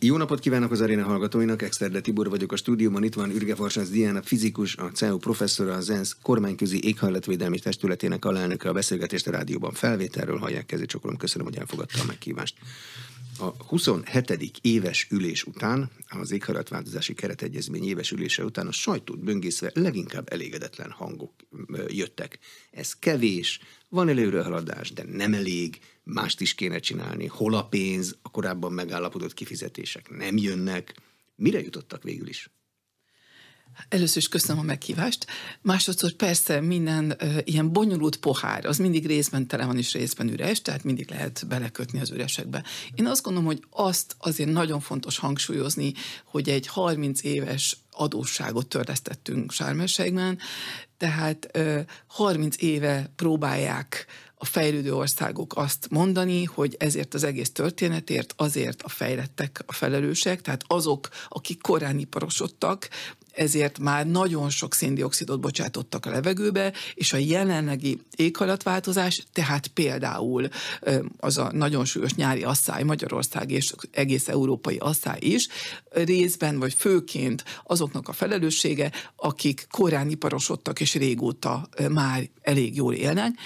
Jó napot kívánok az aréna hallgatóinak, Exterde Tibor vagyok a stúdióban, itt van Ürge Farsánc Diana, fizikus, a CEU professzora, az ENSZ kormányközi éghajlatvédelmi testületének alelnöke a beszélgetést a rádióban felvételről hallják kezét, csokolom, köszönöm, hogy elfogadta a meghívást. A 27. éves ülés után, az éghajlatváltozási keretegyezmény éves ülése után a sajtót böngészve leginkább elégedetlen hangok jöttek. Ez kevés, van előrehaladás, de nem elég, mást is kéne csinálni. Hol a pénz, a korábban megállapodott kifizetések nem jönnek. Mire jutottak végül is? Először is köszönöm a meghívást. Másodszor persze minden uh, ilyen bonyolult pohár, az mindig részben tele van és részben üres, tehát mindig lehet belekötni az üresekbe. Én azt gondolom, hogy azt azért nagyon fontos hangsúlyozni, hogy egy 30 éves adósságot törlesztettünk Sármességben, tehát uh, 30 éve próbálják a fejlődő országok azt mondani, hogy ezért az egész történetért azért a fejlettek a felelősek, tehát azok, akik korán iparosodtak, ezért már nagyon sok széndiokszidot bocsátottak a levegőbe, és a jelenlegi éghajlatváltozás, tehát például az a nagyon súlyos nyári asszály Magyarország és egész európai asszály is, részben vagy főként azoknak a felelőssége, akik korán iparosodtak és régóta már elég jól élnek,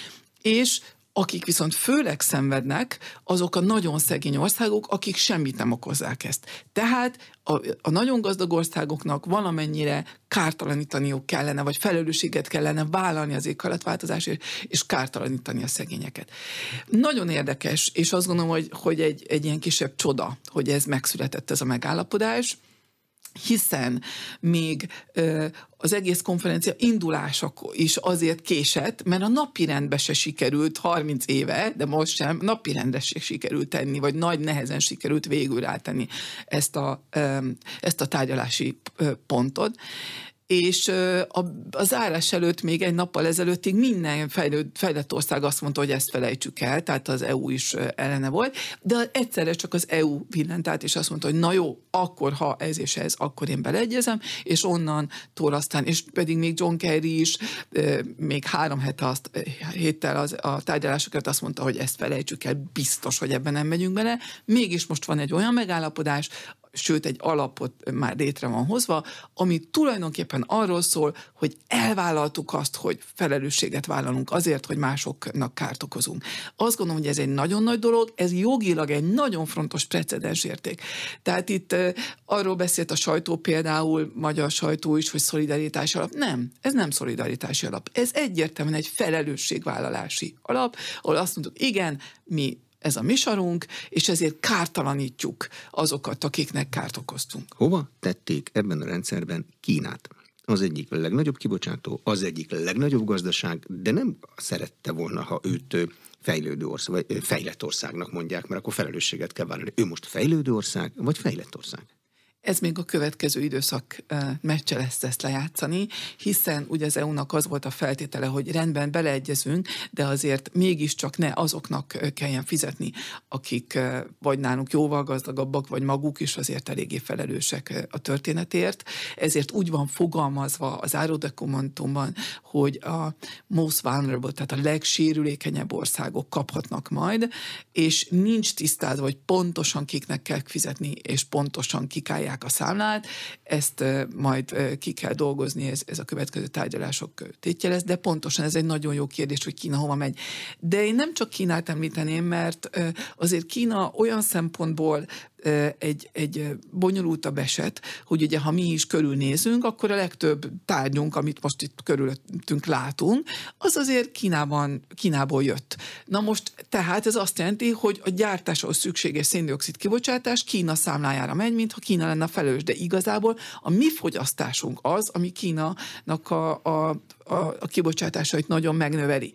és akik viszont főleg szenvednek, azok a nagyon szegény országok, akik semmit nem okozzák ezt. Tehát a, a nagyon gazdag országoknak valamennyire kártalanítaniuk kellene, vagy felelősséget kellene vállalni az éghajlatváltozásért, és kártalanítani a szegényeket. Nagyon érdekes, és azt gondolom, hogy, hogy egy, egy ilyen kisebb csoda, hogy ez megszületett ez a megállapodás, hiszen még az egész konferencia indulása is azért késett, mert a napirendbe se sikerült 30 éve, de most sem napirendre se sikerült tenni, vagy nagy nehezen sikerült végül rátenni ezt a, ezt a tárgyalási pontot és a zárás előtt még egy nappal ezelőttig minden fejlőd, fejlett ország azt mondta, hogy ezt felejtsük el, tehát az EU is ellene volt, de egyszerre csak az EU villent át, és azt mondta, hogy na jó, akkor ha ez és ez, akkor én beleegyezem, és onnan túl aztán, és pedig még John Kerry is még három hete azt, héttel az, a tárgyalásokat azt mondta, hogy ezt felejtsük el, biztos, hogy ebben nem megyünk bele. Mégis most van egy olyan megállapodás, sőt egy alapot már létre van hozva, ami tulajdonképpen arról szól, hogy elvállaltuk azt, hogy felelősséget vállalunk azért, hogy másoknak kárt okozunk. Azt gondolom, hogy ez egy nagyon nagy dolog, ez jogilag egy nagyon fontos precedens érték. Tehát itt arról beszélt a sajtó például, magyar sajtó is, hogy szolidaritási alap. Nem, ez nem szolidaritási alap. Ez egyértelműen egy felelősségvállalási alap, ahol azt mondjuk, igen, mi ez a misarunk, és ezért kártalanítjuk azokat, akiknek kárt okoztunk. Hova tették ebben a rendszerben Kínát? Az egyik legnagyobb kibocsátó, az egyik legnagyobb gazdaság, de nem szerette volna, ha őt fejlődő ország, vagy fejlett országnak mondják, mert akkor felelősséget kell vállalni. Ő most fejlődő ország, vagy fejlett ország? Ez még a következő időszak meccse lesz ezt lejátszani, hiszen ugye az EU-nak az volt a feltétele, hogy rendben beleegyezünk, de azért mégiscsak ne azoknak kelljen fizetni, akik vagy nálunk jóval gazdagabbak, vagy maguk is azért eléggé felelősek a történetért. Ezért úgy van fogalmazva az árodokumentumban, hogy a most vulnerable, tehát a legsérülékenyebb országok kaphatnak majd, és nincs tisztázva, hogy pontosan kiknek kell fizetni, és pontosan kikálják a számlát, ezt majd ki kell dolgozni, ez, ez a következő tárgyalások tétje lesz, de pontosan ez egy nagyon jó kérdés, hogy Kína hova megy. De én nem csak Kínát említeném, mert azért Kína olyan szempontból egy, egy bonyolultabb eset, hogy ugye ha mi is körülnézünk, akkor a legtöbb tárgyunk, amit most itt körülöttünk látunk, az azért Kínában, Kínából jött. Na most tehát ez azt jelenti, hogy a gyártáshoz szükséges széndiokszid kibocsátás Kína számlájára megy, mintha Kína lenne felelős, de igazából a mi fogyasztásunk az, ami Kínának a, a a, a kibocsátásait nagyon megnöveli.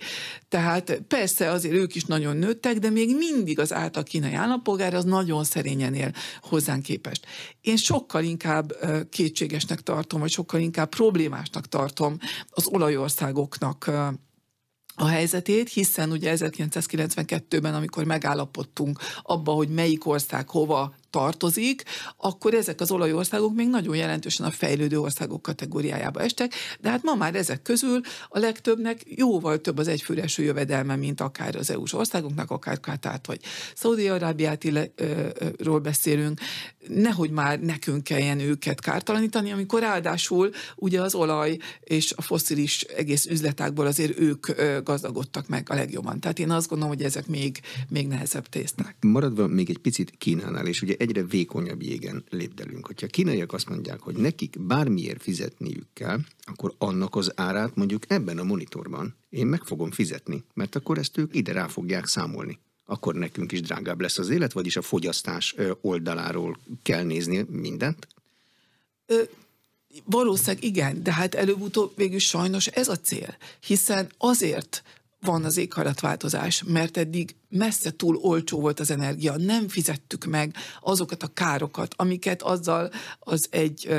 Tehát persze azért ők is nagyon nőttek, de még mindig az átlag kínai állampolgár az nagyon szerényen él hozzánk képest. Én sokkal inkább kétségesnek tartom, vagy sokkal inkább problémásnak tartom az olajországoknak a helyzetét, hiszen ugye 1992-ben, amikor megállapodtunk abba, hogy melyik ország hova tartozik, akkor ezek az olajországok még nagyon jelentősen a fejlődő országok kategóriájába estek, de hát ma már ezek közül a legtöbbnek jóval több az egyfőreső jövedelme, mint akár az EU-s országoknak, akár Katárt vagy Szaudi-Arábiátról beszélünk, nehogy már nekünk kelljen őket kártalanítani, amikor ráadásul ugye az olaj és a foszilis egész üzletákból azért ők gazdagodtak meg a legjobban. Tehát én azt gondolom, hogy ezek még, még nehezebb tészták. Maradva még egy picit Kínánál, és ugye egyre vékonyabb jégen lépdelünk. Hogyha a kínaiak azt mondják, hogy nekik bármiért fizetniük kell, akkor annak az árát mondjuk ebben a monitorban én meg fogom fizetni, mert akkor ezt ők ide rá fogják számolni akkor nekünk is drágább lesz az élet, vagyis a fogyasztás oldaláról kell nézni mindent? Ö, valószínűleg igen, de hát előbb-utóbb végül sajnos ez a cél, hiszen azért van az éghajlatváltozás, mert eddig messze túl olcsó volt az energia, nem fizettük meg azokat a károkat, amiket azzal az egy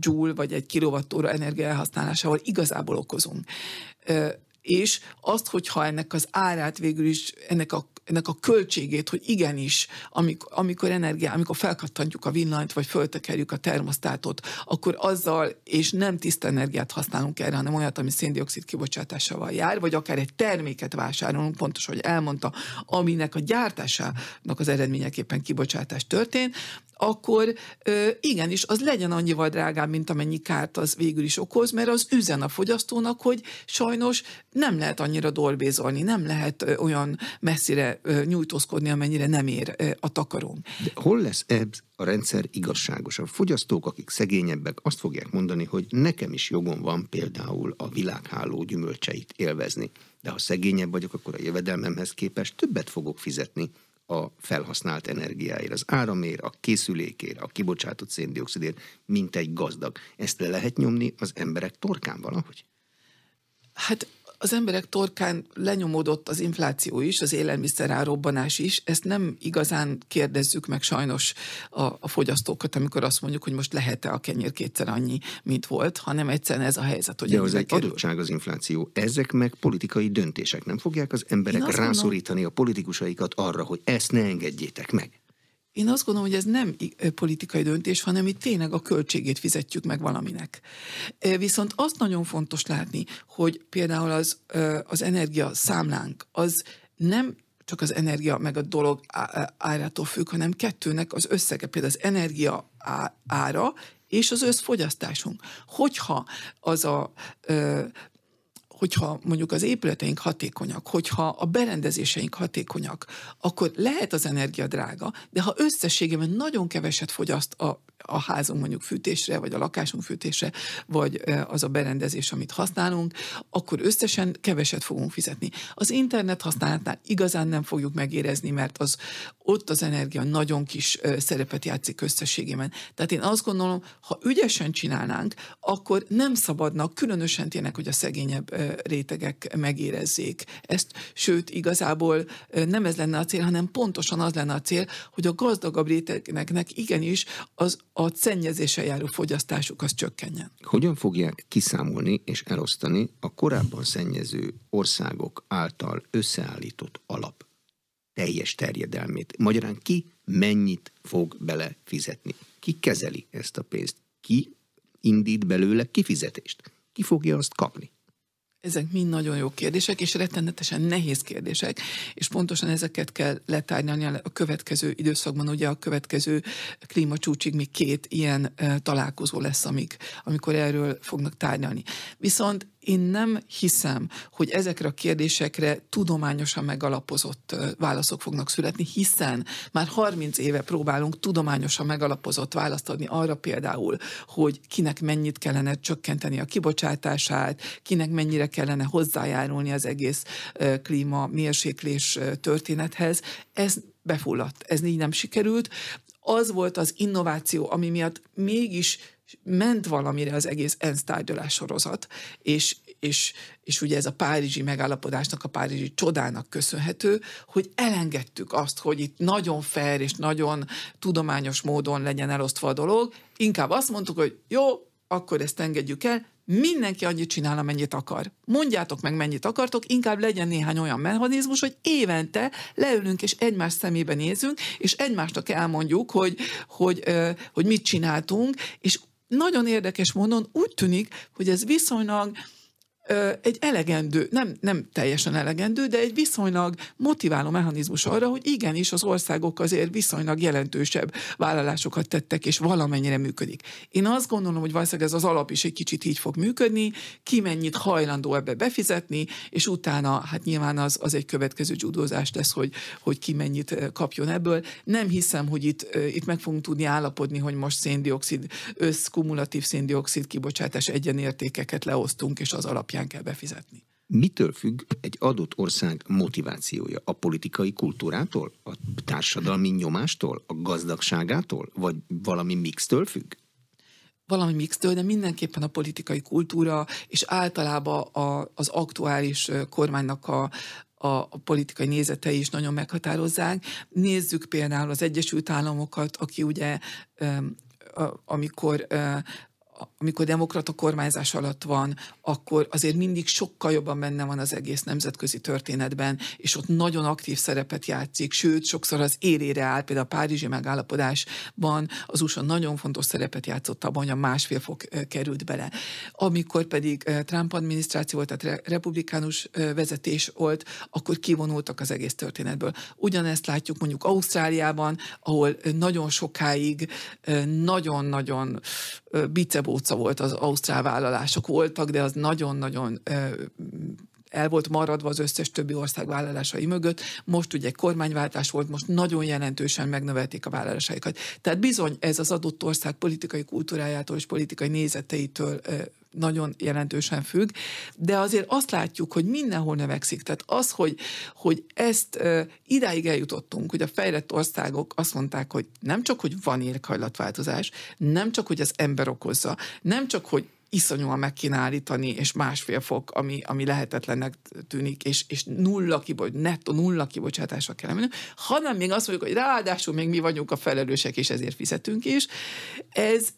joule vagy egy kilovattóra energia elhasználásával igazából okozunk. És azt, hogyha ennek az árát végül is, ennek a ennek a költségét, hogy igenis, amikor, amikor energia, amikor felkattantjuk a villanyt, vagy föltekerjük a termosztátot, akkor azzal, és nem tiszta energiát használunk erre, hanem olyat, ami széndiokszid kibocsátásával jár, vagy akár egy terméket vásárolunk, pontos, hogy elmondta, aminek a gyártásának az eredményeképpen kibocsátás történt, akkor ö, igenis, az legyen annyival drágább, mint amennyi kárt az végül is okoz, mert az üzen a fogyasztónak, hogy sajnos nem lehet annyira dolbézolni, nem lehet ö, olyan messzire ö, nyújtózkodni, amennyire nem ér ö, a takarónk. De hol lesz ez a rendszer igazságos? A fogyasztók, akik szegényebbek, azt fogják mondani, hogy nekem is jogom van például a világháló gyümölcseit élvezni. De ha szegényebb vagyok, akkor a jövedelmemhez képest többet fogok fizetni a felhasznált energiáért, az áramért, a készülékért, a kibocsátott széndiokszidért, mint egy gazdag. Ezt le lehet nyomni az emberek torkán valahogy? Hát az emberek torkán lenyomódott az infláció is, az élelmiszer árobbanás is. Ezt nem igazán kérdezzük meg sajnos a, a fogyasztókat, amikor azt mondjuk, hogy most lehet-e a kenyér kétszer annyi, mint volt, hanem egyszerűen ez a helyzet. Hogy De az egy kerül. adottság az infláció. Ezek meg politikai döntések. Nem fogják az emberek rászorítani mondom, a politikusaikat arra, hogy ezt ne engedjétek meg. Én azt gondolom, hogy ez nem politikai döntés, hanem itt tényleg a költségét fizetjük meg valaminek. Viszont azt nagyon fontos látni, hogy például az, az energia számlánk, az nem csak az energia meg a dolog árától függ, hanem kettőnek az összege, például az energia ára és az összfogyasztásunk. Hogyha az a hogyha mondjuk az épületeink hatékonyak, hogyha a berendezéseink hatékonyak, akkor lehet az energia drága, de ha összességében nagyon keveset fogyaszt a a házunk mondjuk fűtésre, vagy a lakásunk fűtésre, vagy az a berendezés, amit használunk, akkor összesen keveset fogunk fizetni. Az internet használatnál igazán nem fogjuk megérezni, mert az ott az energia nagyon kis szerepet játszik összességében. Tehát én azt gondolom, ha ügyesen csinálnánk, akkor nem szabadnak, különösen tényleg, hogy a szegényebb rétegek megérezzék ezt, sőt, igazából nem ez lenne a cél, hanem pontosan az lenne a cél, hogy a gazdagabb rétegeknek igenis az a szennyezése járó fogyasztásuk az csökkenjen. Hogyan fogják kiszámolni és elosztani a korábban szennyező országok által összeállított alap teljes terjedelmét? Magyarán ki mennyit fog bele fizetni? Ki kezeli ezt a pénzt? Ki indít belőle kifizetést? Ki fogja azt kapni? Ezek mind nagyon jó kérdések, és rettenetesen nehéz kérdések, és pontosan ezeket kell letárgyalni a következő időszakban. Ugye a következő klímacsúcsig még két ilyen találkozó lesz, amik, amikor erről fognak tárgyalni. Viszont én nem hiszem, hogy ezekre a kérdésekre tudományosan megalapozott válaszok fognak születni, hiszen már 30 éve próbálunk tudományosan megalapozott választ adni arra például, hogy kinek mennyit kellene csökkenteni a kibocsátását, kinek mennyire kellene hozzájárulni az egész klíma mérséklés történethez. Ez befulladt, ez így nem sikerült. Az volt az innováció, ami miatt mégis ment valamire az egész ENSZ tárgyalás sorozat, és, és, és ugye ez a párizsi megállapodásnak, a párizsi csodának köszönhető, hogy elengedtük azt, hogy itt nagyon fair és nagyon tudományos módon legyen elosztva a dolog, inkább azt mondtuk, hogy jó, akkor ezt engedjük el, mindenki annyit csinál, amennyit akar. Mondjátok meg, mennyit akartok, inkább legyen néhány olyan mechanizmus, hogy évente leülünk és egymás szemébe nézünk, és egymásnak elmondjuk, hogy, hogy, hogy mit csináltunk, és nagyon érdekes módon úgy tűnik, hogy ez viszonylag egy elegendő, nem, nem teljesen elegendő, de egy viszonylag motiváló mechanizmus arra, hogy igenis az országok azért viszonylag jelentősebb vállalásokat tettek, és valamennyire működik. Én azt gondolom, hogy valószínűleg ez az alap is egy kicsit így fog működni, ki mennyit hajlandó ebbe befizetni, és utána hát nyilván az, az egy következő judózás lesz, hogy, hogy ki mennyit kapjon ebből. Nem hiszem, hogy itt, itt meg fogunk tudni állapodni, hogy most széndiokszid, összkumulatív széndiokszid kibocsátás egyenértékeket leosztunk, és az alapján alapján kell befizetni. Mitől függ egy adott ország motivációja? A politikai kultúrától? A társadalmi nyomástól? A gazdagságától? Vagy valami mixtől függ? valami mixtől, de mindenképpen a politikai kultúra, és általában a, az aktuális kormánynak a, a, a politikai nézetei is nagyon meghatározzák. Nézzük például az Egyesült Államokat, aki ugye amikor amikor demokrata kormányzás alatt van, akkor azért mindig sokkal jobban benne van az egész nemzetközi történetben, és ott nagyon aktív szerepet játszik, sőt, sokszor az élére áll, például a Párizsi megállapodásban az USA nagyon fontos szerepet játszott abban, hogy a másfél fok került bele. Amikor pedig Trump adminisztráció volt, tehát republikánus vezetés volt, akkor kivonultak az egész történetből. Ugyanezt látjuk mondjuk Ausztráliában, ahol nagyon sokáig nagyon-nagyon bicebóca volt az ausztrál vállalások voltak, de az nagyon-nagyon el volt maradva az összes többi ország vállalásai mögött. Most ugye kormányváltás volt, most nagyon jelentősen megnövelték a vállalásaikat. Tehát bizony ez az adott ország politikai kultúrájától és politikai nézeteitől nagyon jelentősen függ, de azért azt látjuk, hogy mindenhol növekszik. Tehát az, hogy, hogy ezt uh, idáig eljutottunk, hogy a fejlett országok azt mondták, hogy nem csak, hogy van éghajlatváltozás, nem csak, hogy az ember okozza, nem csak, hogy iszonyúan meg kéne állítani, és másfél fok, ami, ami lehetetlennek tűnik, és, és nulla kibocs, netto nulla kibocsátásra kell menni, hanem még azt mondjuk, hogy ráadásul még mi vagyunk a felelősek, és ezért fizetünk is. Ez,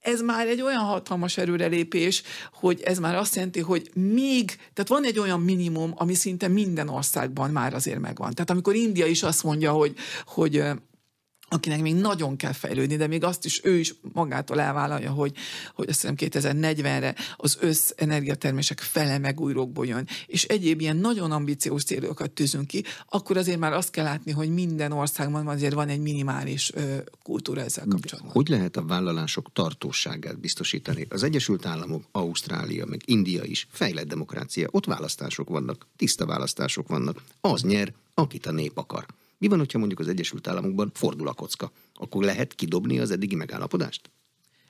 ez már egy olyan hatalmas erőrelépés, hogy ez már azt jelenti, hogy még, tehát van egy olyan minimum, ami szinte minden országban már azért megvan. Tehát amikor India is azt mondja, hogy, hogy akinek még nagyon kell fejlődni, de még azt is ő is magától elvállalja, hogy, hogy azt hiszem 2040-re az összenergiatermések fele megújrókból jön, és egyéb ilyen nagyon ambiciós célokat tűzünk ki, akkor azért már azt kell látni, hogy minden országban azért van egy minimális ö, kultúra ezzel kapcsolatban. Hogy lehet a vállalások tartóságát biztosítani? Az Egyesült Államok, Ausztrália, meg India is fejlett demokrácia, ott választások vannak, tiszta választások vannak, az nyer, akit a nép akar. Mi van, hogyha mondjuk az Egyesült Államokban fordul a kocka? Akkor lehet kidobni az eddigi megállapodást?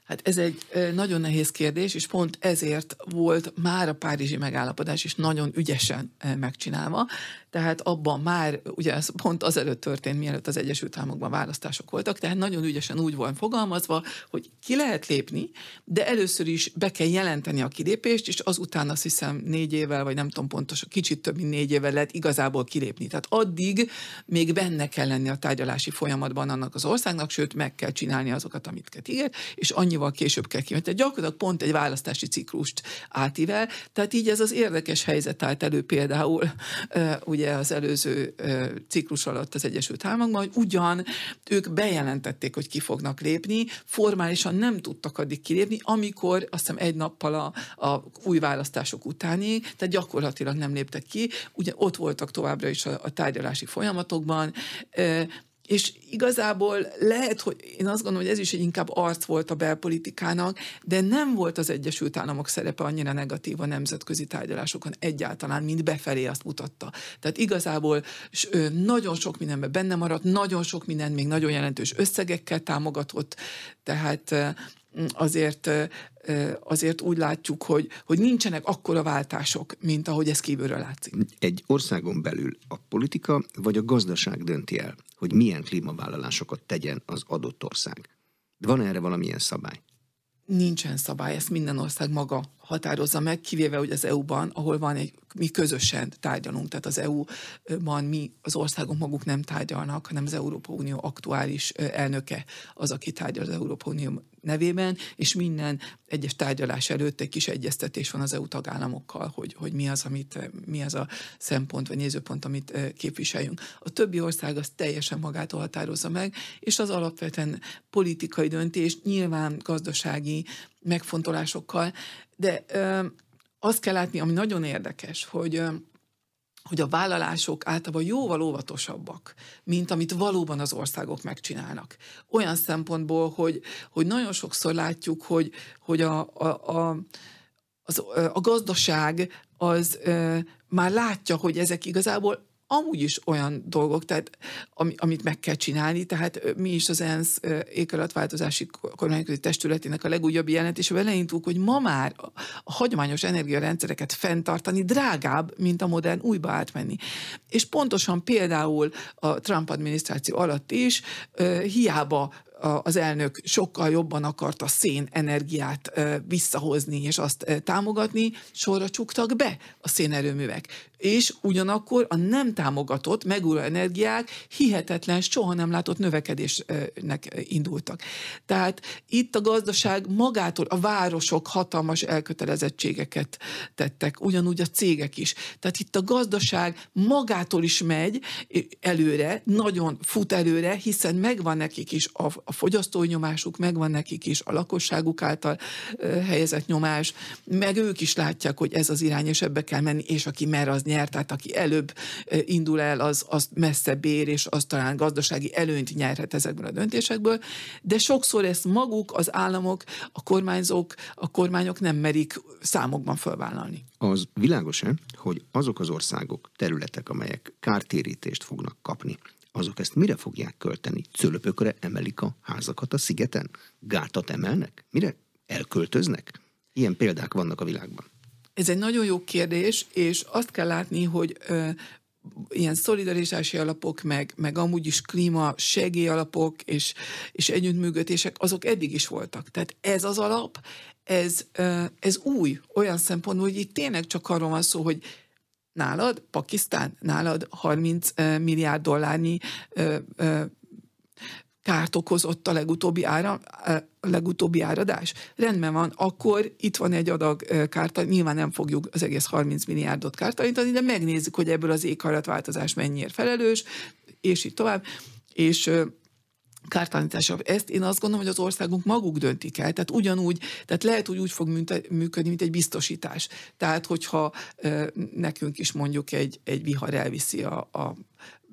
Hát ez egy nagyon nehéz kérdés, és pont ezért volt már a párizsi megállapodás is nagyon ügyesen megcsinálva. Tehát abban már, ugye ez pont azelőtt történt, mielőtt az Egyesült Államokban választások voltak, tehát nagyon ügyesen úgy volt fogalmazva, hogy ki lehet lépni, de először is be kell jelenteni a kilépést, és azután azt hiszem négy évvel, vagy nem tudom pontosan, kicsit több mint négy évvel lehet igazából kilépni. Tehát addig még benne kell lenni a tárgyalási folyamatban annak az országnak, sőt meg kell csinálni azokat, amit ír, és annyi annyival később kell kimenni. Tehát gyakorlatilag pont egy választási ciklust átível, tehát így ez az érdekes helyzet állt elő például ugye az előző ciklus alatt az Egyesült Államokban, hogy ugyan ők bejelentették, hogy ki fognak lépni, formálisan nem tudtak addig kilépni, amikor azt hiszem egy nappal a, a új választások utáni, tehát gyakorlatilag nem léptek ki, ugye ott voltak továbbra is a, a tárgyalási folyamatokban, és igazából lehet, hogy én azt gondolom, hogy ez is egy inkább arc volt a belpolitikának, de nem volt az Egyesült Államok szerepe annyira negatív a nemzetközi tárgyalásokon egyáltalán, mint befelé azt mutatta. Tehát igazából nagyon sok mindenben benne maradt, nagyon sok minden még nagyon jelentős összegekkel támogatott, tehát azért, azért úgy látjuk, hogy, hogy nincsenek akkora váltások, mint ahogy ez kívülről látszik. Egy országon belül a politika vagy a gazdaság dönti el, hogy milyen klímavállalásokat tegyen az adott ország. Van erre valamilyen szabály? Nincsen szabály, ezt minden ország maga határozza meg, kivéve hogy az EU-ban, ahol van egy, mi közösen tárgyalunk, tehát az EU-ban mi, az országok maguk nem tárgyalnak, hanem az Európa Unió aktuális elnöke az, aki tárgyal az Európa Unió nevében, és minden egyes tárgyalás előtt egy kis egyeztetés van az EU tagállamokkal, hogy, hogy mi az, amit, mi az a szempont vagy nézőpont, amit képviseljünk. A többi ország azt teljesen magától határozza meg, és az alapvetően politikai döntés, nyilván gazdasági megfontolásokkal, de ö, azt kell látni, ami nagyon érdekes, hogy ö, hogy a vállalások általában jóval óvatosabbak, mint amit valóban az országok megcsinálnak. Olyan szempontból, hogy, hogy nagyon sokszor látjuk, hogy, hogy a, a, a, az, a gazdaság az ö, már látja, hogy ezek igazából amúgy is olyan dolgok, tehát, ami, amit meg kell csinálni, tehát mi is az ENSZ éghajlatváltozási kormányközi testületének a legújabb jelentésében leintünk, hogy ma már a hagyományos energiarendszereket fenntartani drágább, mint a modern újba átmenni. És pontosan például a Trump adminisztráció alatt is hiába az elnök sokkal jobban akart a szén energiát visszahozni és azt támogatni, sorra csuktak be a szénerőművek. És ugyanakkor a nem támogatott megújuló energiák hihetetlen, soha nem látott növekedésnek indultak. Tehát itt a gazdaság magától, a városok hatalmas elkötelezettségeket tettek, ugyanúgy a cégek is. Tehát itt a gazdaság magától is megy előre, nagyon fut előre, hiszen megvan nekik is a, a fogyasztói nyomásuk, megvan nekik is a lakosságuk által helyezett nyomás, meg ők is látják, hogy ez az irány, és ebbe kell menni, és aki mer, az nyer, tehát aki előbb indul el, az, az messze bér, és az talán gazdasági előnyt nyerhet ezekből a döntésekből, de sokszor ezt maguk, az államok, a kormányzók, a kormányok nem merik számokban felvállalni. Az világos-e, hogy azok az országok, területek, amelyek kártérítést fognak kapni, azok ezt mire fogják költeni? Cölöpökre emelik a házakat a szigeten? Gátat emelnek? Mire elköltöznek? Ilyen példák vannak a világban. Ez egy nagyon jó kérdés, és azt kell látni, hogy ö, ilyen szolidaritási alapok, meg, meg amúgy is klíma segélyalapok és, és együttműködések, azok eddig is voltak. Tehát ez az alap, ez, ez új olyan szempontból, hogy itt tényleg csak arról van szó, hogy nálad, Pakisztán, nálad 30 milliárd dollárnyi kárt okozott a legutóbbi, ára, a legutóbbi áradás. Rendben van, akkor itt van egy adag kárta, nyilván nem fogjuk az egész 30 milliárdot kártalanítani, de megnézzük, hogy ebből az éghajlatváltozás mennyire felelős, és így tovább. És kártalanítása. Ezt én azt gondolom, hogy az országunk maguk döntik el. Tehát ugyanúgy, tehát lehet, hogy úgy fog működni, mint egy biztosítás. Tehát, hogyha nekünk is mondjuk egy, egy vihar elviszi a, a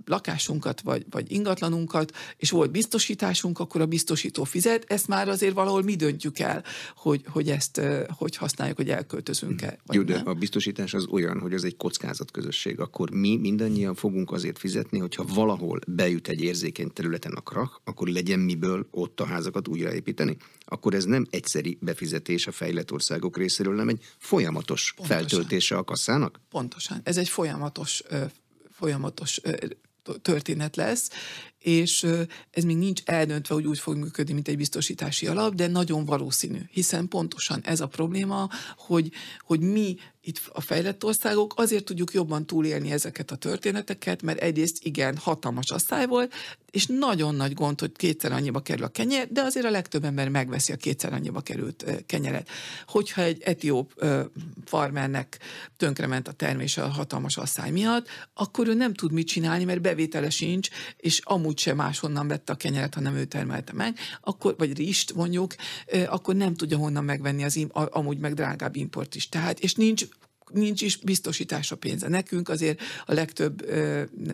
lakásunkat, vagy, vagy ingatlanunkat, és volt biztosításunk, akkor a biztosító fizet, ezt már azért valahol mi döntjük el, hogy, hogy ezt hogy használjuk, hogy elköltözünk-e. Vagy Jó, de nem. a biztosítás az olyan, hogy az egy kockázatközösség, akkor mi mindannyian fogunk azért fizetni, hogyha valahol bejut egy érzékeny területen a krach, akkor legyen miből ott a házakat újraépíteni. Akkor ez nem egyszeri befizetés a fejlett országok részéről, nem egy folyamatos Pontosan. feltöltése a kasszának? Pontosan. Ez egy folyamatos folyamatos történet lesz, és ez még nincs eldöntve, hogy úgy fog működni, mint egy biztosítási alap, de nagyon valószínű, hiszen pontosan ez a probléma, hogy, hogy mi itt a fejlett országok azért tudjuk jobban túlélni ezeket a történeteket, mert egyrészt igen, hatalmas asszály volt, és nagyon nagy gond, hogy kétszer annyiba kerül a kenyer, de azért a legtöbb ember megveszi a kétszer annyiba került kenyeret. Hogyha egy etióp farmernek tönkrement a termése a hatalmas asszály miatt, akkor ő nem tud mit csinálni, mert bevétele sincs, és amúgy sem máshonnan vette a kenyeret, hanem ő termelte meg, akkor, vagy rist mondjuk, akkor nem tudja honnan megvenni az amúgy meg drágább import is. Tehát, és nincs nincs is biztosítás a pénze. Nekünk azért a legtöbb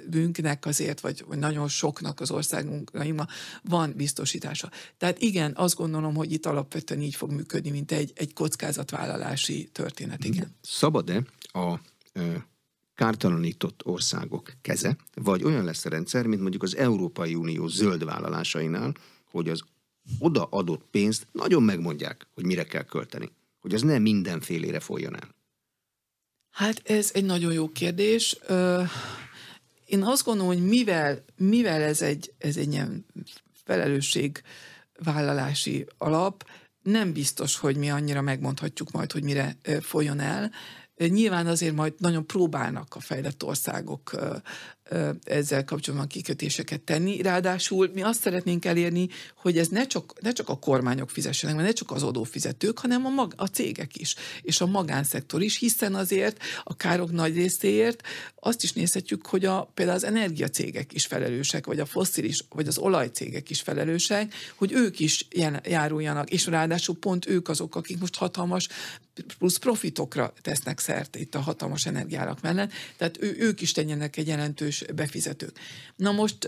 bűnknek azért, vagy, vagy nagyon soknak az országunknak van biztosítása. Tehát igen, azt gondolom, hogy itt alapvetően így fog működni, mint egy, egy kockázatvállalási történet. Igen. Szabad-e a kártalanított országok keze, vagy olyan lesz a rendszer, mint mondjuk az Európai Unió zöld vállalásainál, hogy az odaadott pénzt nagyon megmondják, hogy mire kell költeni. Hogy az nem mindenfélére folyjon el. Hát ez egy nagyon jó kérdés. Én azt gondolom, hogy mivel, mivel ez egy, ez egy ilyen felelősségvállalási alap, nem biztos, hogy mi annyira megmondhatjuk majd, hogy mire folyjon el. Nyilván azért majd nagyon próbálnak a fejlett országok ezzel kapcsolatban kikötéseket tenni. Ráadásul mi azt szeretnénk elérni, hogy ez ne csak, ne csak a kormányok fizessenek, ne csak az adófizetők, hanem a, mag, a cégek is, és a magánszektor is, hiszen azért a károk nagy részéért azt is nézhetjük, hogy a, például az energiacégek is felelősek, vagy a fosszilis, vagy az olajcégek is felelősek, hogy ők is járuljanak, és ráadásul pont ők azok, akik most hatalmas plusz profitokra tesznek szert itt a hatalmas energiárak mellett, tehát ő, ők is tegyenek egy jelentős befizetők. Na most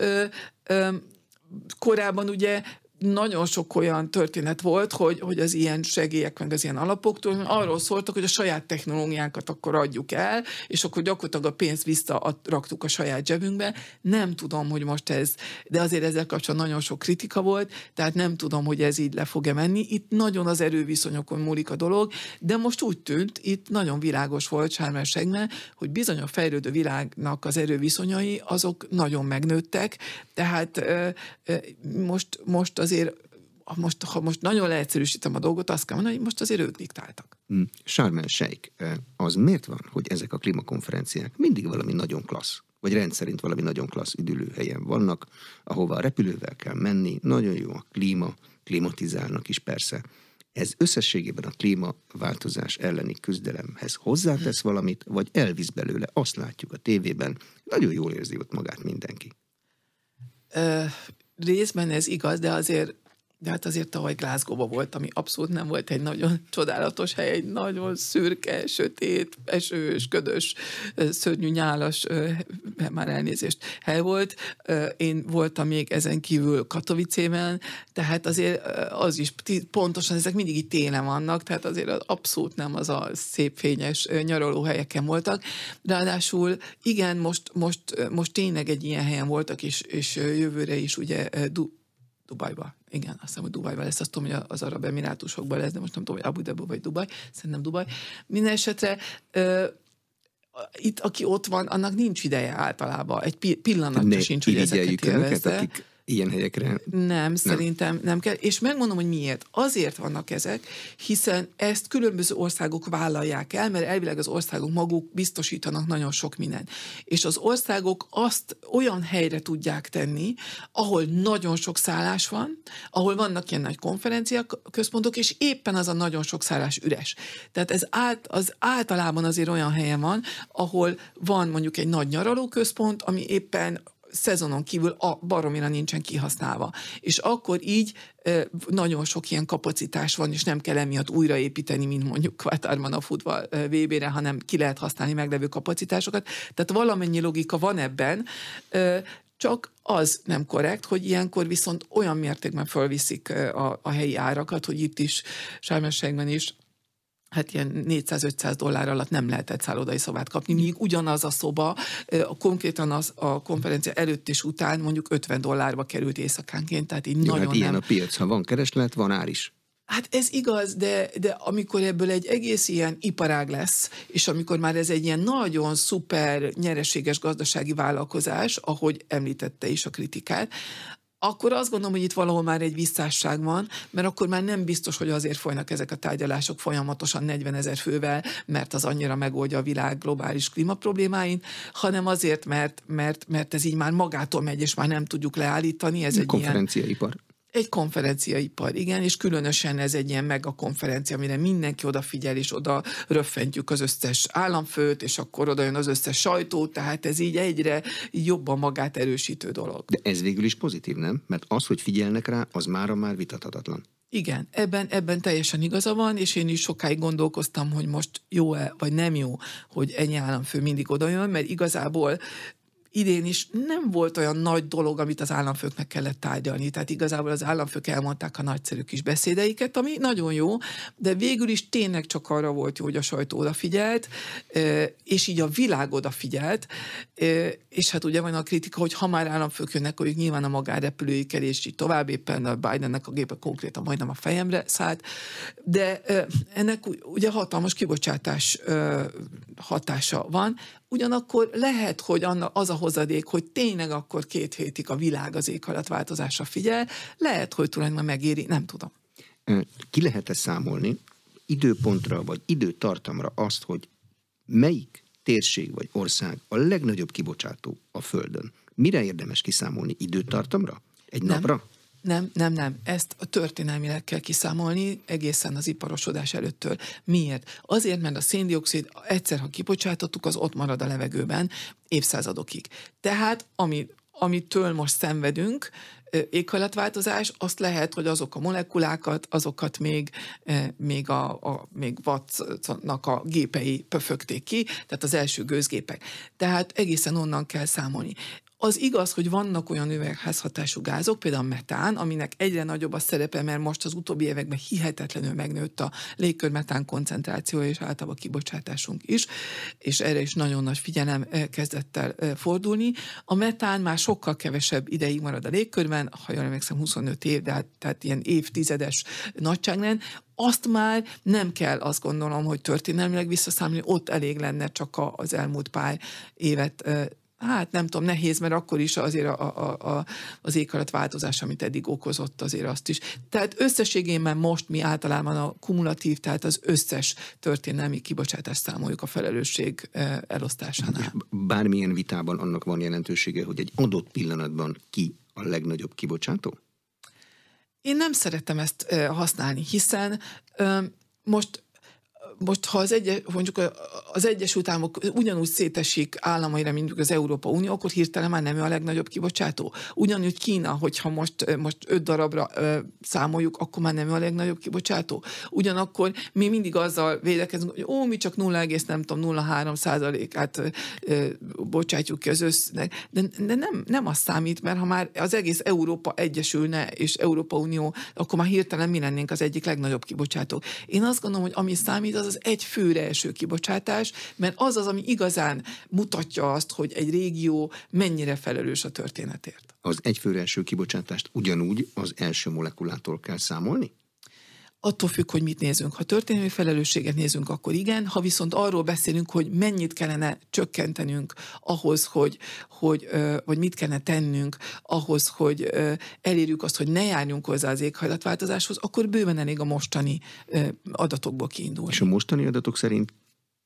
korábban ugye nagyon sok olyan történet volt, hogy, hogy az ilyen segélyek, meg az ilyen alapoktól arról szóltak, hogy a saját technológiánkat akkor adjuk el, és akkor gyakorlatilag a pénzt visszaraktuk a saját zsebünkbe. Nem tudom, hogy most ez, de azért ezzel kapcsolatban nagyon sok kritika volt, tehát nem tudom, hogy ez így le fog-e menni. Itt nagyon az erőviszonyokon múlik a dolog, de most úgy tűnt, itt nagyon világos volt Sármán hogy bizony a fejlődő világnak az erőviszonyai, azok nagyon megnőttek, tehát most, most az azért most, ha most nagyon leegyszerűsítem a dolgot, azt kell mondani, hogy most azért ők diktáltak. Sharm Sheikh, az miért van, hogy ezek a klímakonferenciák mindig valami nagyon klassz, vagy rendszerint valami nagyon klassz üdülőhelyen vannak, ahova a repülővel kell menni, nagyon jó a klíma, klimatizálnak is persze. Ez összességében a klímaváltozás elleni küzdelemhez hozzátesz valamit, vagy elvisz belőle, azt látjuk a tévében, nagyon jól érzi ott magát mindenki részben ez igaz, de azért de hát azért tavaly glasgow volt, ami abszolút nem volt egy nagyon csodálatos hely, egy nagyon szürke, sötét, esős, ködös, szörnyű nyálas, már elnézést hely volt. Én voltam még ezen kívül Katowicében, tehát azért az is pontosan, ezek mindig itt télen vannak, tehát azért az abszolút nem az a szép, fényes nyaralóhelyeken voltak. Ráadásul igen, most, most, most tényleg egy ilyen helyen voltak, és, és jövőre is ugye Dubajba. Igen, azt hiszem, hogy Dubajba lesz, azt tudom, hogy az Arab Emirátusokban lesz, de most nem tudom, hogy Abu Dhabi vagy Dubaj, szerintem Dubaj. Minden esetre ö, itt, aki ott van, annak nincs ideje általában. Egy pillanatra sincs, hogy ezeket élvezze. Akik ilyen helyekre. Nem, nem, szerintem nem kell. És megmondom, hogy miért. Azért vannak ezek, hiszen ezt különböző országok vállalják el, mert elvileg az országok maguk biztosítanak nagyon sok mindent. És az országok azt olyan helyre tudják tenni, ahol nagyon sok szállás van, ahol vannak ilyen nagy konferenciák, központok, és éppen az a nagyon sok szállás üres. Tehát ez át, az általában azért olyan helyen van, ahol van mondjuk egy nagy nyaralóközpont, ami éppen szezonon kívül a baromira nincsen kihasználva. És akkor így nagyon sok ilyen kapacitás van, és nem kell emiatt újraépíteni, mint mondjuk Kvatárban a futball VB-re, hanem ki lehet használni meglevő kapacitásokat. Tehát valamennyi logika van ebben, csak az nem korrekt, hogy ilyenkor viszont olyan mértékben fölviszik a, a helyi árakat, hogy itt is, Sármességben is hát ilyen 400-500 dollár alatt nem lehetett szállodai szobát kapni, míg ugyanaz a szoba konkrétan az, a konferencia előtt és után mondjuk 50 dollárba került éjszakánként, tehát így Jó, nagyon hát ilyen nem... a piac, ha van kereslet, van ár is. Hát ez igaz, de, de amikor ebből egy egész ilyen iparág lesz, és amikor már ez egy ilyen nagyon szuper nyereséges gazdasági vállalkozás, ahogy említette is a kritikát, akkor azt gondolom, hogy itt valahol már egy visszásság van, mert akkor már nem biztos, hogy azért folynak ezek a tárgyalások folyamatosan 40 ezer fővel, mert az annyira megoldja a világ globális klímaproblémáin, hanem azért, mert, mert, mert ez így már magától megy, és már nem tudjuk leállítani. Ez egy konferenciaipar. Ilyen, egy konferenciaipar, igen, és különösen ez egy ilyen meg a konferencia, amire mindenki odafigyel, és oda röffentjük az összes államfőt, és akkor oda jön az összes sajtó, tehát ez így egyre jobban magát erősítő dolog. De ez végül is pozitív, nem? Mert az, hogy figyelnek rá, az mára már vitathatatlan. Igen, ebben, ebben teljesen igaza van, és én is sokáig gondolkoztam, hogy most jó-e, vagy nem jó, hogy ennyi államfő mindig oda jön, mert igazából idén is nem volt olyan nagy dolog, amit az államfőknek kellett tárgyalni. Tehát igazából az államfők elmondták a nagyszerű kis beszédeiket, ami nagyon jó, de végül is tényleg csak arra volt jó, hogy a sajtó odafigyelt, és így a világ odafigyelt, és hát ugye van a kritika, hogy ha már államfők jönnek, hogy nyilván a magánrepülőikkel, és így tovább éppen a Bidennek a gépe konkrétan majdnem a fejemre szállt, de ennek ugye hatalmas kibocsátás hatása van, Ugyanakkor lehet, hogy az a hozadék, hogy tényleg akkor két hétig a világ az éghajlatváltozásra figyel, lehet, hogy tulajdonképpen megéri, nem tudom. Ki lehet-e számolni időpontra vagy időtartamra azt, hogy melyik térség vagy ország a legnagyobb kibocsátó a Földön? Mire érdemes kiszámolni? Időtartamra? Egy Nem. napra? Nem, nem, nem. Ezt a történelmileg kell kiszámolni egészen az iparosodás előttől. Miért? Azért, mert a széndiokszid egyszer, ha kibocsátottuk, az ott marad a levegőben évszázadokig. Tehát, ami, amitől most szenvedünk, éghajlatváltozás, azt lehet, hogy azok a molekulákat, azokat még, még a, a még Wattnak a gépei pöfögték ki, tehát az első gőzgépek. Tehát egészen onnan kell számolni. Az igaz, hogy vannak olyan üvegházhatású gázok, például a metán, aminek egyre nagyobb a szerepe, mert most az utóbbi években hihetetlenül megnőtt a légkörmetán koncentrációja és általában a kibocsátásunk is, és erre is nagyon nagy figyelem eh, kezdett el eh, fordulni. A metán már sokkal kevesebb ideig marad a légkörben, ha jól emlékszem 25 év, de hát, tehát ilyen évtizedes nagyságrend, azt már nem kell azt gondolom, hogy történelmileg visszaszámolni, ott elég lenne csak az elmúlt pár évet eh, Hát nem tudom, nehéz, mert akkor is azért a, a, a, az éghajlatváltozás, amit eddig okozott, azért azt is. Tehát összességében most mi általában a kumulatív, tehát az összes történelmi kibocsátást számoljuk a felelősség eh, elosztásánál. Bármilyen vitában annak van jelentősége, hogy egy adott pillanatban ki a legnagyobb kibocsátó? Én nem szeretem ezt ö, használni, hiszen most most ha az, egy, mondjuk az Egyesült Államok ugyanúgy szétesik államaira, mint az Európa Unió, akkor hirtelen már nem ő a legnagyobb kibocsátó. Ugyanúgy Kína, hogyha most, most öt darabra ö, számoljuk, akkor már nem ő a legnagyobb kibocsátó. Ugyanakkor mi mindig azzal védekezünk, hogy ó, mi csak 0, nem tudom, 0,3 százalékát bocsátjuk ki az össznek. De, de nem, nem az számít, mert ha már az egész Európa egyesülne, és Európa Unió, akkor már hirtelen mi lennénk az egyik legnagyobb kibocsátó. Én azt gondolom, hogy ami számít, az az egy főre eső kibocsátás, mert az az, ami igazán mutatja azt, hogy egy régió mennyire felelős a történetért. Az egyfőre első kibocsátást ugyanúgy az első molekulától kell számolni? Attól függ, hogy mit nézünk. Ha történelmi felelősséget nézünk, akkor igen. Ha viszont arról beszélünk, hogy mennyit kellene csökkentenünk ahhoz, hogy, hogy vagy mit kellene tennünk ahhoz, hogy elérjük azt, hogy ne járjunk hozzá az éghajlatváltozáshoz, akkor bőven elég a mostani adatokból kiindulni. És a mostani adatok szerint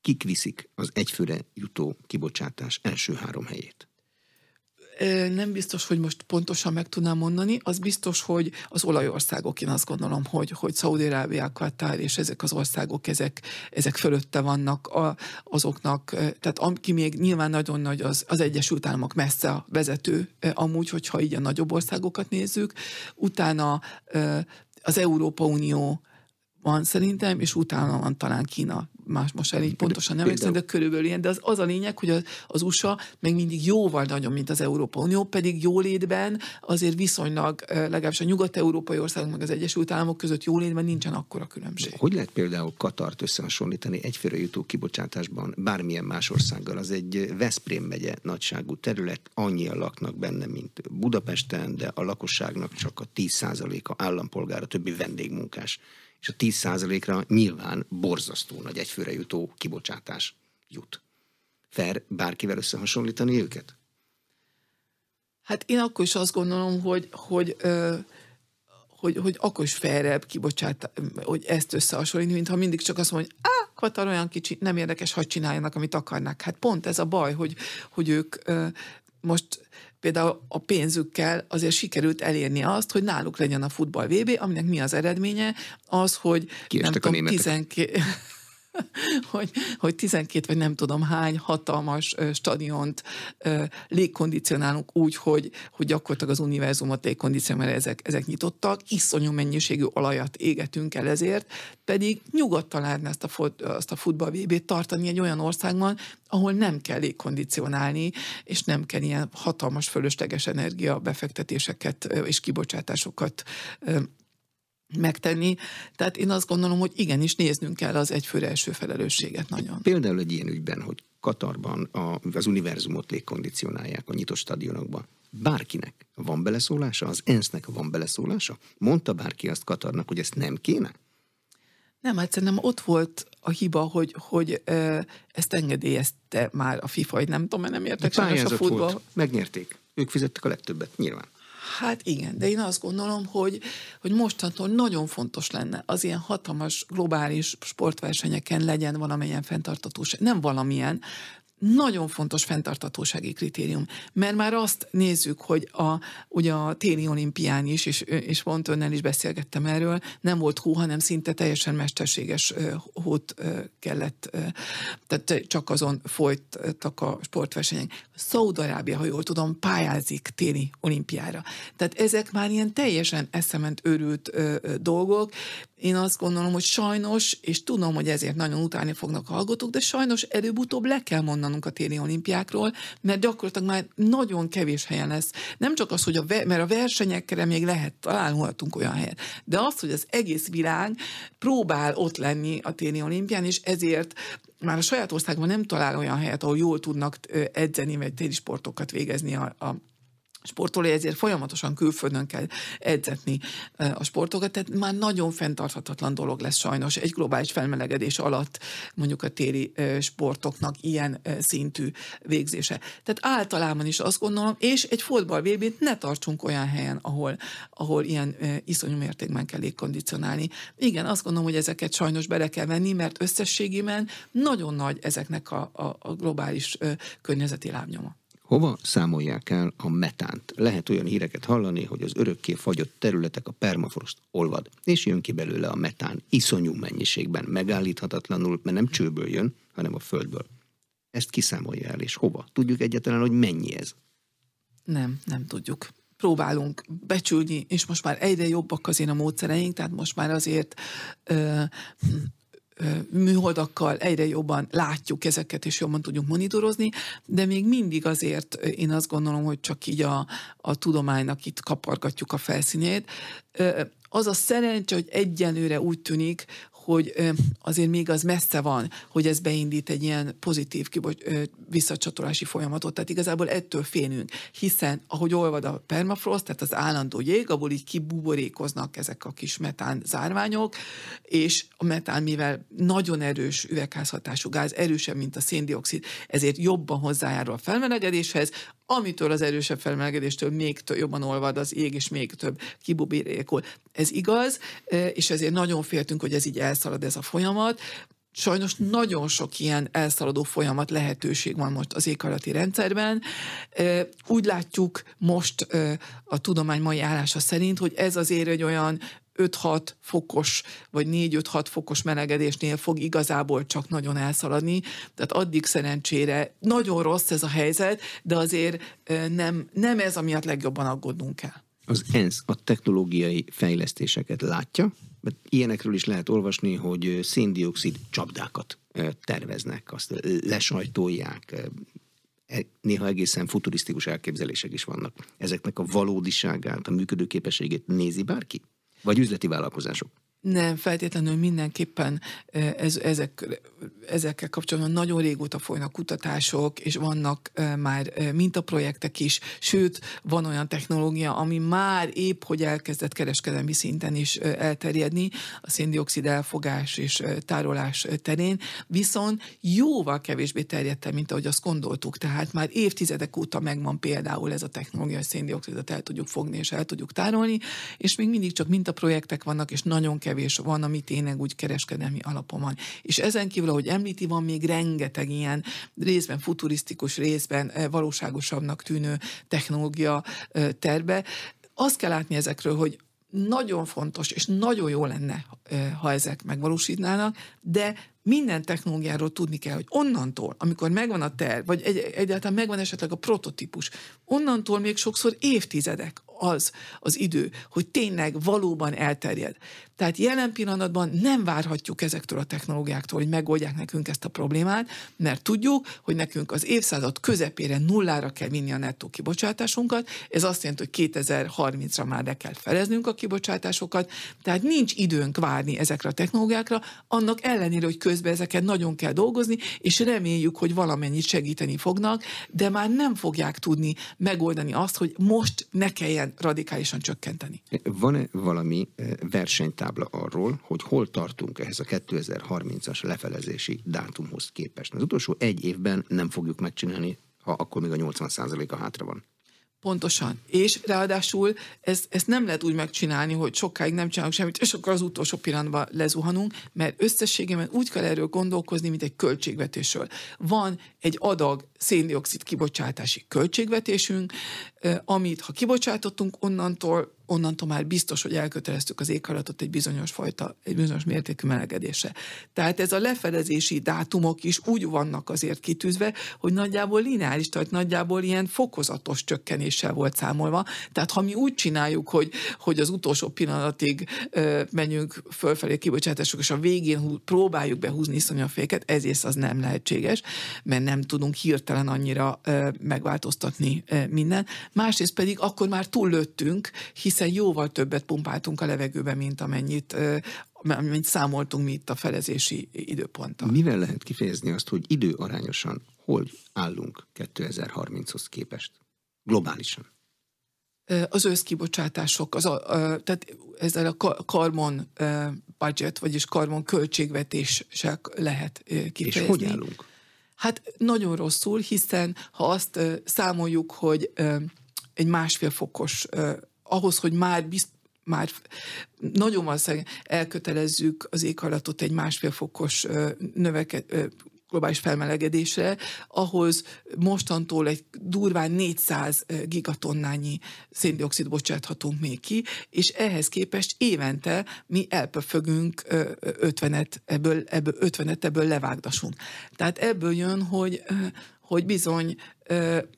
kik viszik az egyfőre jutó kibocsátás első három helyét? Nem biztos, hogy most pontosan meg tudnám mondani. Az biztos, hogy az olajországok, én azt gondolom, hogy, hogy Szaudi-Arábia, Katar és ezek az országok, ezek, ezek fölötte vannak a, azoknak, tehát aki még nyilván nagyon nagy, az, az Egyesült Államok messze a vezető, amúgy, hogyha így a nagyobb országokat nézzük. Utána az Európa Unió van szerintem, és utána van talán Kína. Más most el így pontosan nem emlékszem, de körülbelül ilyen. De az, az a lényeg, hogy az, az USA meg mindig jóval nagyobb, mint az Európa Unió, pedig jólétben azért viszonylag, legalábbis a nyugat-európai országok meg az Egyesült Államok között jólétben nincsen akkora különbség. Hogy lehet például Katart összehasonlítani egyfőre jutó kibocsátásban bármilyen más országgal? Az egy Veszprém megye nagyságú terület, annyian laknak benne, mint Budapesten, de a lakosságnak csak a 10%-a állampolgár, a többi vendégmunkás. És a 10%-ra nyilván borzasztó nagy egyfőre jutó kibocsátás jut. Fair bárkivel összehasonlítani őket? Hát én akkor is azt gondolom, hogy, hogy hogy, hogy akkor is felrebb kibocsát, hogy ezt összehasonlítani, mintha mindig csak azt mondja, hogy á, Katar olyan kicsi, nem érdekes, hadd csináljanak, amit akarnak. Hát pont ez a baj, hogy, hogy ők most például a pénzükkel azért sikerült elérni azt, hogy náluk legyen a futball VB, aminek mi az eredménye? Az, hogy Kiestek nem tudom, németek. 12, hogy, hogy 12 vagy nem tudom hány hatalmas stadiont légkondicionálunk úgy, hogy, hogy gyakorlatilag az univerzumot légkondicionál, mert ezek, ezek nyitottak, iszonyú mennyiségű olajat égetünk el ezért, pedig nyugodtan lehetne ezt a, fut, azt a futball VB-t tartani egy olyan országban, ahol nem kell légkondicionálni, és nem kell ilyen hatalmas fölösleges energia befektetéseket és kibocsátásokat megtenni. Tehát én azt gondolom, hogy igenis néznünk kell az egyfőre első felelősséget nagyon. Például egy ilyen ügyben, hogy Katarban a, az univerzumot légkondicionálják a nyitott stadionokban. Bárkinek van beleszólása? Az ENSZ-nek van beleszólása? Mondta bárki azt Katarnak, hogy ezt nem kéne? Nem, hát szerintem ott volt a hiba, hogy, hogy ezt engedélyezte már a FIFA, hogy nem tudom, mert nem értek sajnos a futball. volt, megnyerték. Ők fizettek a legtöbbet, nyilván. Hát igen, de én azt gondolom, hogy, hogy mostantól nagyon fontos lenne az ilyen hatalmas globális sportversenyeken legyen valamilyen fenntartatóság. Nem valamilyen, nagyon fontos fenntartatósági kritérium, mert már azt nézzük, hogy a, ugye a téli olimpián is, és, és pont önnel is beszélgettem erről, nem volt hó, hanem szinte teljesen mesterséges hót kellett, tehát csak azon folytak a sportversenyek. Szaudarábia, ha jól tudom, pályázik téli olimpiára. Tehát ezek már ilyen teljesen eszement őrült dolgok, én azt gondolom, hogy sajnos, és tudom, hogy ezért nagyon utálni fognak hallgatók, de sajnos előbb-utóbb le kell mondanunk a téli olimpiákról, mert gyakorlatilag már nagyon kevés helyen lesz. Nem csak az, hogy a, mert a versenyekre még lehet, találhatunk olyan helyet, de az, hogy az egész világ próbál ott lenni a téli olimpián, és ezért már a saját országban nem talál olyan helyet, ahol jól tudnak edzeni, vagy téli sportokat végezni a, a sportoló, ezért folyamatosan külföldön kell edzetni a sportokat, tehát már nagyon fenntarthatatlan dolog lesz sajnos egy globális felmelegedés alatt mondjuk a téli sportoknak ilyen szintű végzése. Tehát általában is azt gondolom, és egy fotball vb ne tartsunk olyan helyen, ahol, ahol ilyen iszonyú mértékben kell légkondicionálni. Igen, azt gondolom, hogy ezeket sajnos bele kell venni, mert összességében nagyon nagy ezeknek a, a, a globális környezeti lábnyoma. Hova számolják el a metánt? Lehet olyan híreket hallani, hogy az örökké fagyott területek a permafrost olvad, és jön ki belőle a metán iszonyú mennyiségben, megállíthatatlanul, mert nem csőből jön, hanem a földből. Ezt kiszámolja el, és hova? Tudjuk egyáltalán, hogy mennyi ez? Nem, nem tudjuk próbálunk becsülni, és most már egyre jobbak azért a módszereink, tehát most már azért ö, műholdakkal egyre jobban látjuk ezeket, és jobban tudjuk monitorozni, de még mindig azért én azt gondolom, hogy csak így a, a tudománynak itt kapargatjuk a felszínét. Az a szerencse, hogy egyenőre úgy tűnik, hogy azért még az messze van, hogy ez beindít egy ilyen pozitív kibocs, visszacsatolási folyamatot. Tehát igazából ettől félünk, hiszen ahogy olvad a permafrost, tehát az állandó jég, abból így kibuborékoznak ezek a kis metán zárványok, és a metán, mivel nagyon erős üvegházhatású gáz, erősebb, mint a széndiokszid, ezért jobban hozzájárul a felmelegedéshez, amitől az erősebb felmelegedéstől még több, jobban olvad az ég, és még több kibuborékol. Ez igaz, és ezért nagyon féltünk, hogy ez így elszalad ez a folyamat. Sajnos nagyon sok ilyen elszaladó folyamat lehetőség van most az éghajlati rendszerben. Úgy látjuk most a tudomány mai állása szerint, hogy ez azért egy olyan 5-6 fokos, vagy 4-5-6 fokos melegedésnél fog igazából csak nagyon elszaladni. Tehát addig szerencsére nagyon rossz ez a helyzet, de azért nem, nem ez, amiatt legjobban aggódnunk kell. Az ENSZ a technológiai fejlesztéseket látja, mert ilyenekről is lehet olvasni, hogy széndiokszid csapdákat terveznek, azt lesajtolják, e, néha egészen futurisztikus elképzelések is vannak. Ezeknek a valódiságát, a működőképességét nézi bárki? Vagy üzleti vállalkozások? Nem, feltétlenül mindenképpen ez, ezek, ezekkel kapcsolatban nagyon régóta folynak kutatások, és vannak már mintaprojektek is, sőt, van olyan technológia, ami már épp, hogy elkezdett kereskedelmi szinten is elterjedni, a széndiokszid elfogás és tárolás terén, viszont jóval kevésbé terjedt mint ahogy azt gondoltuk. Tehát már évtizedek óta megvan például ez a technológia, hogy széndiokszidot el tudjuk fogni és el tudjuk tárolni, és még mindig csak mintaprojektek vannak, és nagyon kevés kevés van, ami tényleg úgy kereskedelmi alapon van. És ezen kívül, ahogy említi, van még rengeteg ilyen részben futurisztikus, részben eh, valóságosabbnak tűnő technológia eh, terve. Azt kell látni ezekről, hogy nagyon fontos, és nagyon jó lenne, eh, ha ezek megvalósítnának, de minden technológiáról tudni kell, hogy onnantól, amikor megvan a terv, vagy egy, egyáltalán megvan esetleg a prototípus, onnantól még sokszor évtizedek az az idő, hogy tényleg valóban elterjed. Tehát jelen pillanatban nem várhatjuk ezektől a technológiáktól, hogy megoldják nekünk ezt a problémát, mert tudjuk, hogy nekünk az évszázad közepére nullára kell vinni a nettó kibocsátásunkat, ez azt jelenti, hogy 2030-ra már le kell feleznünk a kibocsátásokat, tehát nincs időnk várni ezekre a technológiákra, annak ellenére, hogy közben ezeket nagyon kell dolgozni, és reméljük, hogy valamennyit segíteni fognak, de már nem fogják tudni megoldani azt, hogy most ne kelljen radikálisan csökkenteni. Van-e valami eh, versenytábla arról, hogy hol tartunk ehhez a 2030-as lefelezési dátumhoz képest? Az utolsó egy évben nem fogjuk megcsinálni, ha akkor még a 80%-a hátra van Pontosan. És ráadásul ez, ezt nem lehet úgy megcsinálni, hogy sokáig nem csinálunk semmit, és akkor az utolsó pillanatban lezuhanunk, mert összességében úgy kell erről gondolkozni, mint egy költségvetésről. Van egy adag széndiokszid kibocsátási költségvetésünk, amit ha kibocsátottunk, onnantól onnantól már biztos, hogy elköteleztük az éghajlatot egy bizonyos fajta, egy bizonyos mértékű melegedésre. Tehát ez a lefedezési dátumok is úgy vannak azért kitűzve, hogy nagyjából lineáris, tehát nagyjából ilyen fokozatos csökkenéssel volt számolva. Tehát ha mi úgy csináljuk, hogy, hogy az utolsó pillanatig ö, menjünk fölfelé kibocsátások, és a végén hú, próbáljuk behúzni iszonyú a féket, ezért az nem lehetséges, mert nem tudunk hirtelen annyira ö, megváltoztatni ö, minden. Másrészt pedig akkor már túllőttünk, hisz hiszen jóval többet pumpáltunk a levegőbe, mint amennyit amennyit számoltunk mi itt a felezési időponttal. Mivel lehet kifejezni azt, hogy időarányosan hol állunk 2030-hoz képest? Globálisan. Az összkibocsátások, az a, tehát ezzel a karbon budget, vagyis karbon költségvetéssel lehet kifejezni. És hogy állunk? Hát nagyon rosszul, hiszen ha azt számoljuk, hogy egy másfél fokos ahhoz, hogy már bizt, már nagyon valószínűleg elkötelezzük az éghajlatot egy másfél fokos növeket, globális felmelegedésre, ahhoz mostantól egy durván 400 gigatonnányi széndiokszid bocsáthatunk még ki, és ehhez képest évente mi elpöfögünk 50-et, ebből, ebből 50-et ebből levágdasunk. Tehát ebből jön, hogy hogy bizony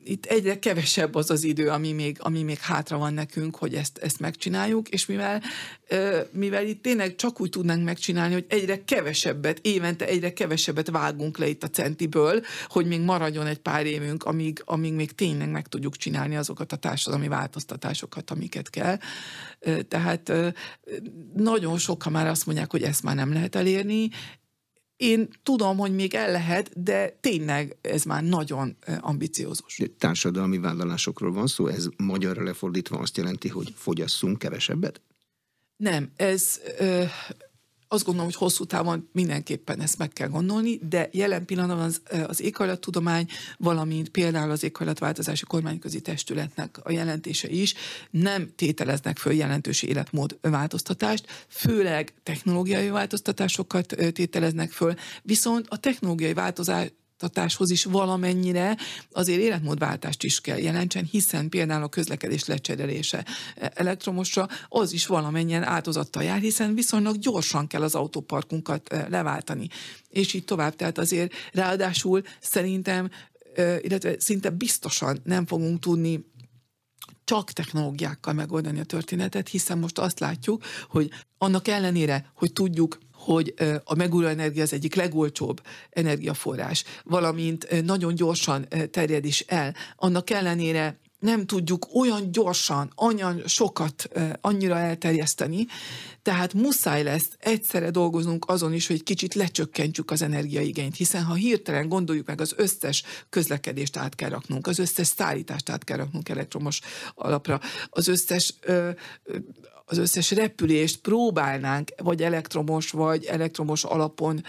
itt egyre kevesebb az az idő, ami még, ami még hátra van nekünk, hogy ezt, ezt megcsináljuk, és mivel, mivel itt tényleg csak úgy tudnánk megcsinálni, hogy egyre kevesebbet, évente egyre kevesebbet vágunk le itt a centiből, hogy még maradjon egy pár évünk, amíg, amíg még tényleg meg tudjuk csinálni azokat a társadalmi változtatásokat, amiket kell. Tehát nagyon sokan már azt mondják, hogy ezt már nem lehet elérni, én tudom, hogy még el lehet, de tényleg ez már nagyon ambiciózus. Társadalmi vállalásokról van szó, ez magyarra lefordítva azt jelenti, hogy fogyasszunk kevesebbet? Nem, ez azt gondolom, hogy hosszú távon mindenképpen ezt meg kell gondolni, de jelen pillanatban az, az éghajlattudomány, valamint például az éghajlatváltozási kormányközi testületnek a jelentése is nem tételeznek föl jelentős életmód változtatást, főleg technológiai változtatásokat tételeznek föl, viszont a technológiai változás oktatáshoz is valamennyire azért életmódváltást is kell jelentsen, hiszen például a közlekedés lecserélése elektromosra az is valamennyien áltozattal jár, hiszen viszonylag gyorsan kell az autóparkunkat eh, leváltani. És így tovább. Tehát azért ráadásul szerintem, eh, illetve szinte biztosan nem fogunk tudni csak technológiákkal megoldani a történetet, hiszen most azt látjuk, hogy annak ellenére, hogy tudjuk hogy a megújuló energia az egyik legolcsóbb energiaforrás, valamint nagyon gyorsan terjed is el. Annak ellenére nem tudjuk olyan gyorsan, olyan sokat, annyira elterjeszteni, tehát muszáj lesz egyszerre dolgoznunk azon is, hogy kicsit lecsökkentjük az energiaigényt, hiszen ha hirtelen gondoljuk meg, az összes közlekedést át kell raknunk, az összes szállítást át kell raknunk elektromos alapra, az összes az összes repülést próbálnánk vagy elektromos, vagy elektromos alapon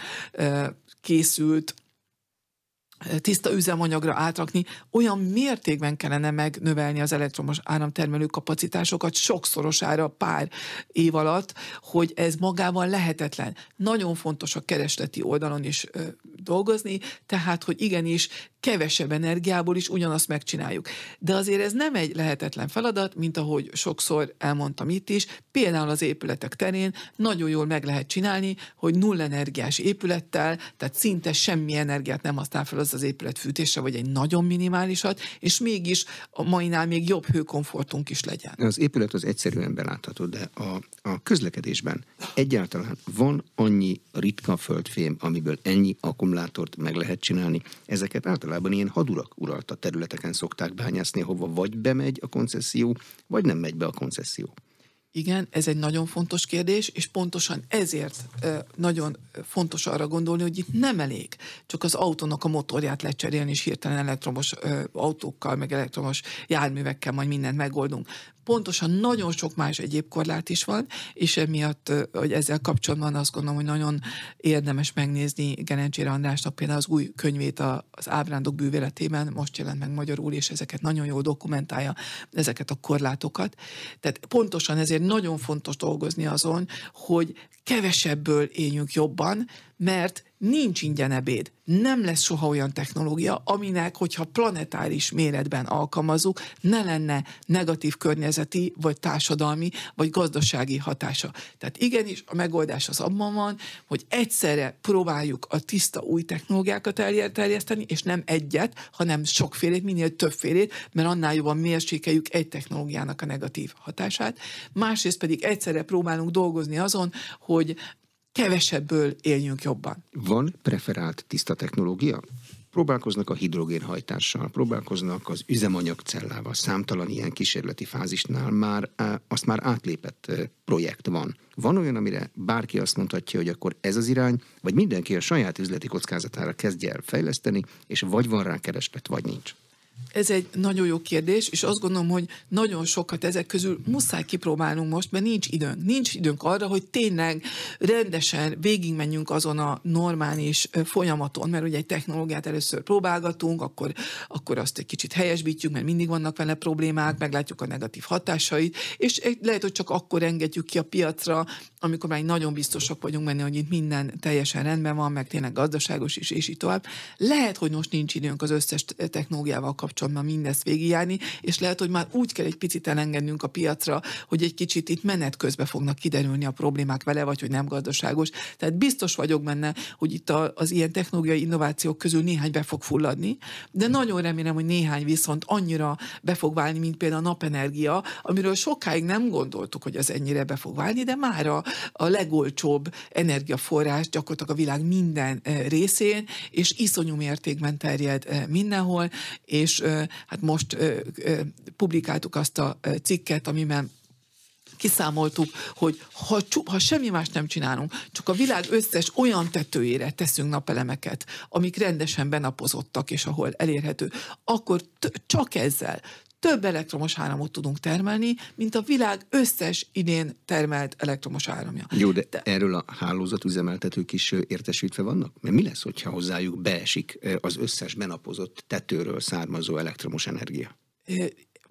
készült tiszta üzemanyagra átrakni, olyan mértékben kellene megnövelni az elektromos áramtermelő kapacitásokat sokszorosára pár év alatt, hogy ez magában lehetetlen. Nagyon fontos a keresleti oldalon is dolgozni, tehát, hogy igenis kevesebb energiából is ugyanazt megcsináljuk. De azért ez nem egy lehetetlen feladat, mint ahogy sokszor elmondtam itt is, például az épületek terén nagyon jól meg lehet csinálni, hogy null energiás épülettel, tehát szinte semmi energiát nem használ fel az az épület fűtésre, vagy egy nagyon minimálisat, és mégis a mainál még jobb hőkomfortunk is legyen. Az épület az egyszerűen belátható, de a, a közlekedésben egyáltalán van annyi ritka földfém, amiből ennyi akkumulátort meg lehet csinálni. Ezeket általában általában ilyen hadurak uralta területeken szokták bányászni, hova vagy bemegy a koncesszió, vagy nem megy be a koncesszió. Igen, ez egy nagyon fontos kérdés, és pontosan ezért nagyon fontos arra gondolni, hogy itt nem elég csak az autónak a motorját lecserélni, és hirtelen elektromos autókkal, meg elektromos járművekkel majd mindent megoldunk pontosan nagyon sok más egyéb korlát is van, és emiatt, hogy ezzel kapcsolatban azt gondolom, hogy nagyon érdemes megnézni Gerencsér Andrásnak például az új könyvét az ábrándok bűvéletében, most jelent meg magyarul, és ezeket nagyon jól dokumentálja, ezeket a korlátokat. Tehát pontosan ezért nagyon fontos dolgozni azon, hogy kevesebből éljünk jobban, mert nincs ingyen ebéd. Nem lesz soha olyan technológia, aminek, hogyha planetáris méretben alkalmazzuk, ne lenne negatív környezeti, vagy társadalmi, vagy gazdasági hatása. Tehát igenis a megoldás az abban van, hogy egyszerre próbáljuk a tiszta új technológiákat terjeszteni, és nem egyet, hanem sokfélét, minél többfélét, mert annál jobban mérsékeljük egy technológiának a negatív hatását. Másrészt pedig egyszerre próbálunk dolgozni azon, hogy kevesebből éljünk jobban. Van preferált tiszta technológia? Próbálkoznak a hidrogénhajtással, próbálkoznak az üzemanyagcellával, számtalan ilyen kísérleti fázisnál már azt már átlépett projekt van. Van olyan, amire bárki azt mondhatja, hogy akkor ez az irány, vagy mindenki a saját üzleti kockázatára kezdje el fejleszteni, és vagy van rá kereslet, vagy nincs. Ez egy nagyon jó kérdés, és azt gondolom, hogy nagyon sokat ezek közül muszáj kipróbálnunk most, mert nincs időnk. Nincs időnk arra, hogy tényleg rendesen végigmenjünk azon a normális folyamaton, mert ugye egy technológiát először próbálgatunk, akkor, akkor azt egy kicsit helyesbítjük, mert mindig vannak vele problémák, meglátjuk a negatív hatásait, és lehet, hogy csak akkor engedjük ki a piacra, amikor már nagyon biztosak vagyunk benne, hogy itt minden teljesen rendben van, meg tényleg gazdaságos is, és így tovább. Lehet, hogy most nincs időnk az összes technológiával kapcsolatban mindezt végigjárni, és lehet, hogy már úgy kell egy picit elengednünk a piacra, hogy egy kicsit itt menet közben fognak kiderülni a problémák vele, vagy hogy nem gazdaságos. Tehát biztos vagyok benne, hogy itt az ilyen technológiai innovációk közül néhány be fog fulladni, de nagyon remélem, hogy néhány viszont annyira be fog válni, mint például a napenergia, amiről sokáig nem gondoltuk, hogy az ennyire be fog válni, de már a, a legolcsóbb energiaforrás gyakorlatilag a világ minden eh, részén, és iszonyú mértékben terjed eh, mindenhol, és hát most publikáltuk azt a cikket, amiben kiszámoltuk, hogy ha, ha semmi más nem csinálunk, csak a világ összes olyan tetőjére teszünk napelemeket, amik rendesen benapozottak, és ahol elérhető, akkor t- csak ezzel több elektromos áramot tudunk termelni, mint a világ összes idén termelt elektromos áramja. Jó, de, de erről a hálózatüzemeltetők is értesítve vannak? Mert mi lesz, hogyha hozzájuk beesik az összes benapozott tetőről származó elektromos energia?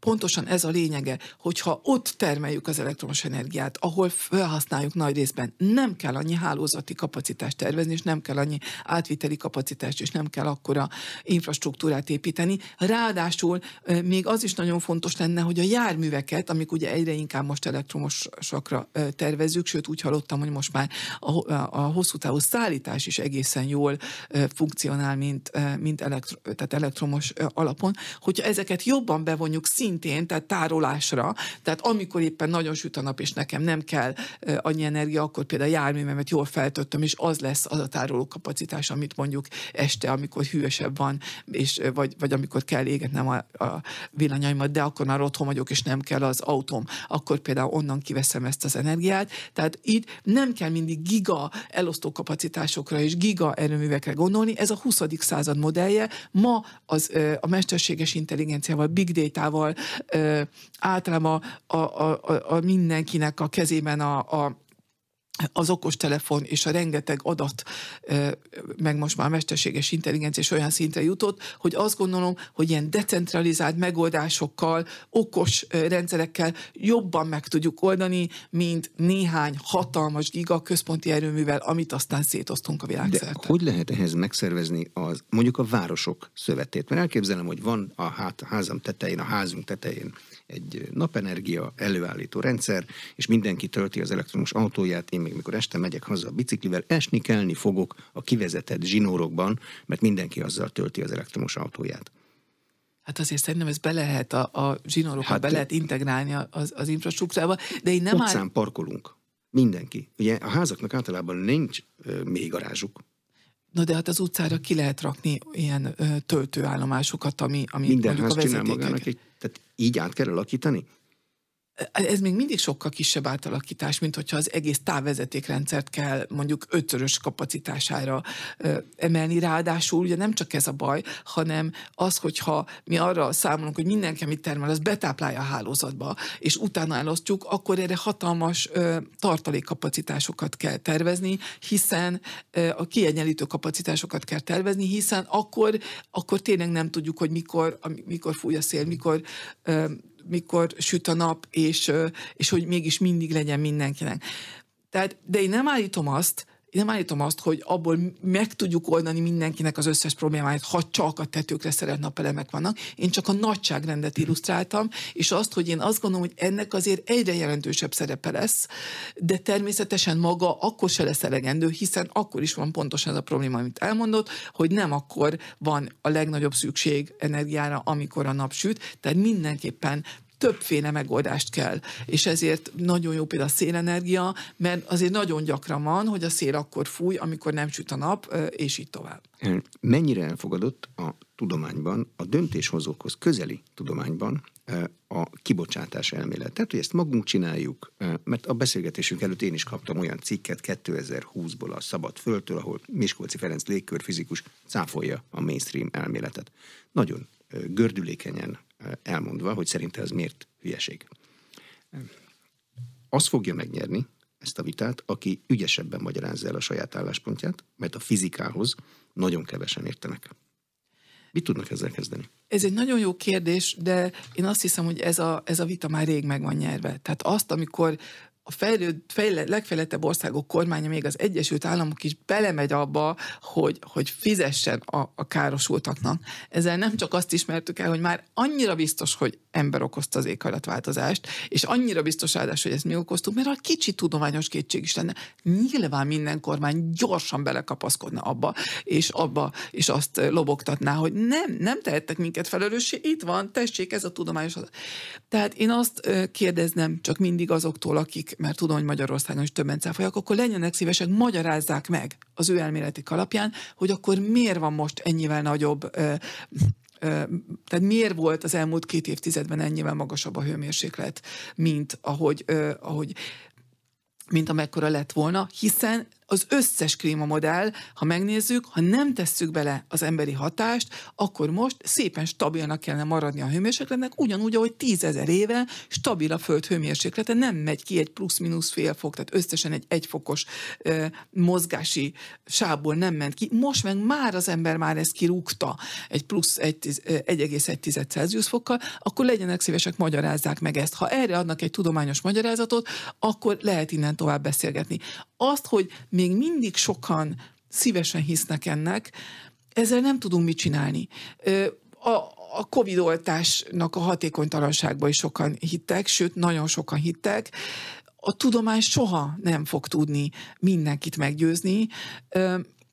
Pontosan ez a lényege, hogyha ott termeljük az elektromos energiát, ahol felhasználjuk nagy részben, nem kell annyi hálózati kapacitást tervezni, és nem kell annyi átviteli kapacitást, és nem kell akkora infrastruktúrát építeni. Ráadásul még az is nagyon fontos lenne, hogy a járműveket, amik ugye egyre inkább most elektromosakra tervezzük, sőt úgy hallottam, hogy most már a, a hosszú távú szállítás is egészen jól funkcionál, mint, mint elektro, tehát elektromos alapon, hogyha ezeket jobban bevonjuk szín szintén, tehát tárolásra, tehát amikor éppen nagyon süt a nap, és nekem nem kell annyi energia, akkor például a járművemet jól feltöttöm, és az lesz az a tároló kapacitás, amit mondjuk este, amikor hűvösebb van, és, vagy, vagy amikor kell égetnem a, a villanyaimat, de akkor már otthon vagyok, és nem kell az autóm, akkor például onnan kiveszem ezt az energiát. Tehát itt nem kell mindig giga elosztó kapacitásokra és giga erőművekre gondolni, ez a 20. század modellje. Ma az, a mesterséges intelligenciával, big data-val, általában a, a, a, a mindenkinek a kezében a, a az okostelefon és a rengeteg adat, meg most már mesterséges intelligencia is olyan szintre jutott, hogy azt gondolom, hogy ilyen decentralizált megoldásokkal, okos rendszerekkel jobban meg tudjuk oldani, mint néhány hatalmas giga központi erőművel, amit aztán szétoztunk a világszerte. De hogy lehet ehhez megszervezni az, mondjuk a városok szövetét? Mert elképzelem, hogy van a, hát, házam tetején, a házunk tetején egy napenergia előállító rendszer, és mindenki tölti az elektromos autóját, én még mikor este megyek haza a biciklivel, esni kelni fogok a kivezetett zsinórokban, mert mindenki azzal tölti az elektromos autóját. Hát azért szerintem ez be lehet, a, a zsinórokat hát, be lehet integrálni az, az infrastruktúrába, de én nem Utcán áll... parkolunk. Mindenki. Ugye a házaknak általában nincs ö, mély garázsuk. Na de hát az utcára ki lehet rakni ilyen ö, töltőállomásokat, ami, ami Minden ház a csinál magának egy, így át kell alakítani? Ez még mindig sokkal kisebb átalakítás, mint hogyha az egész távvezetékrendszert kell mondjuk ötszörös kapacitására emelni. Ráadásul ugye nem csak ez a baj, hanem az, hogyha mi arra számolunk, hogy mindenki, amit termel, az betáplálja a hálózatba, és utána elosztjuk, akkor erre hatalmas tartalékkapacitásokat kell tervezni, hiszen a kiegyenlítő kapacitásokat kell tervezni, hiszen akkor, akkor tényleg nem tudjuk, hogy mikor, mikor fúj a szél, mikor mikor süt a nap, és, és hogy mégis mindig legyen mindenkinek. Tehát, de én nem állítom azt, nem állítom azt, hogy abból meg tudjuk oldani mindenkinek az összes problémáját, ha csak a tetőkre szeret napelemek vannak. Én csak a nagyságrendet illusztráltam, és azt, hogy én azt gondolom, hogy ennek azért egyre jelentősebb szerepe lesz, de természetesen maga akkor se lesz elegendő, hiszen akkor is van pontosan ez a probléma, amit elmondott, hogy nem akkor van a legnagyobb szükség energiára, amikor a nap süt, tehát mindenképpen többféle megoldást kell. És ezért nagyon jó például a szélenergia, mert azért nagyon gyakran van, hogy a szél akkor fúj, amikor nem süt a nap, és így tovább. Mennyire elfogadott a tudományban, a döntéshozókhoz közeli tudományban a kibocsátás elmélet. Tehát, hogy ezt magunk csináljuk, mert a beszélgetésünk előtt én is kaptam olyan cikket 2020-ból a Szabad Földtől, ahol Miskolci Ferenc légkörfizikus cáfolja a mainstream elméletet. Nagyon gördülékenyen elmondva, hogy szerinte ez miért hülyeség. Az fogja megnyerni ezt a vitát, aki ügyesebben magyarázza el a saját álláspontját, mert a fizikához nagyon kevesen értenek. Mit tudnak ezzel kezdeni? Ez egy nagyon jó kérdés, de én azt hiszem, hogy ez a, ez a vita már rég meg van nyerve. Tehát azt, amikor a fejlőd, fejle, legfejlettebb országok kormánya, még az Egyesült Államok is belemegy abba, hogy, hogy fizessen a, a károsultaknak. Ezzel nem csak azt ismertük el, hogy már annyira biztos, hogy ember okozta az éghajlatváltozást, és annyira biztos ráadás, hogy ezt mi okoztuk, mert a kicsi tudományos kétség is lenne. Nyilván minden kormány gyorsan belekapaszkodna abba, és abba, és azt lobogtatná, hogy nem, nem tehettek minket felelőssé, itt van, tessék, ez a tudományos. Tehát én azt kérdeznem csak mindig azoktól, akik mert tudom, hogy Magyarországon is többen cáfolják, akkor legyenek szívesek, magyarázzák meg az ő elméletik alapján, hogy akkor miért van most ennyivel nagyobb ö, tehát miért volt az elmúlt két évtizedben ennyivel magasabb a hőmérséklet, mint ahogy, ahogy mint amekkora lett volna, hiszen az összes klímamodell, ha megnézzük, ha nem tesszük bele az emberi hatást, akkor most szépen stabilnak kellene maradni a hőmérsékletnek, ugyanúgy, ahogy tízezer éve stabil a föld hőmérséklete, nem megy ki egy plusz-minusz fél fok, tehát összesen egy egyfokos ö, mozgási sávból nem ment ki. Most meg már az ember már ezt kirúgta egy plusz 1,1 Celsius fokkal, akkor legyenek szívesek, magyarázzák meg ezt. Ha erre adnak egy tudományos magyarázatot, akkor lehet innen tovább beszélgetni. Azt, hogy még mindig sokan szívesen hisznek ennek, ezzel nem tudunk mit csinálni. A, a Covid oltásnak a hatékonytalanságban is sokan hittek, sőt, nagyon sokan hittek. A tudomány soha nem fog tudni mindenkit meggyőzni.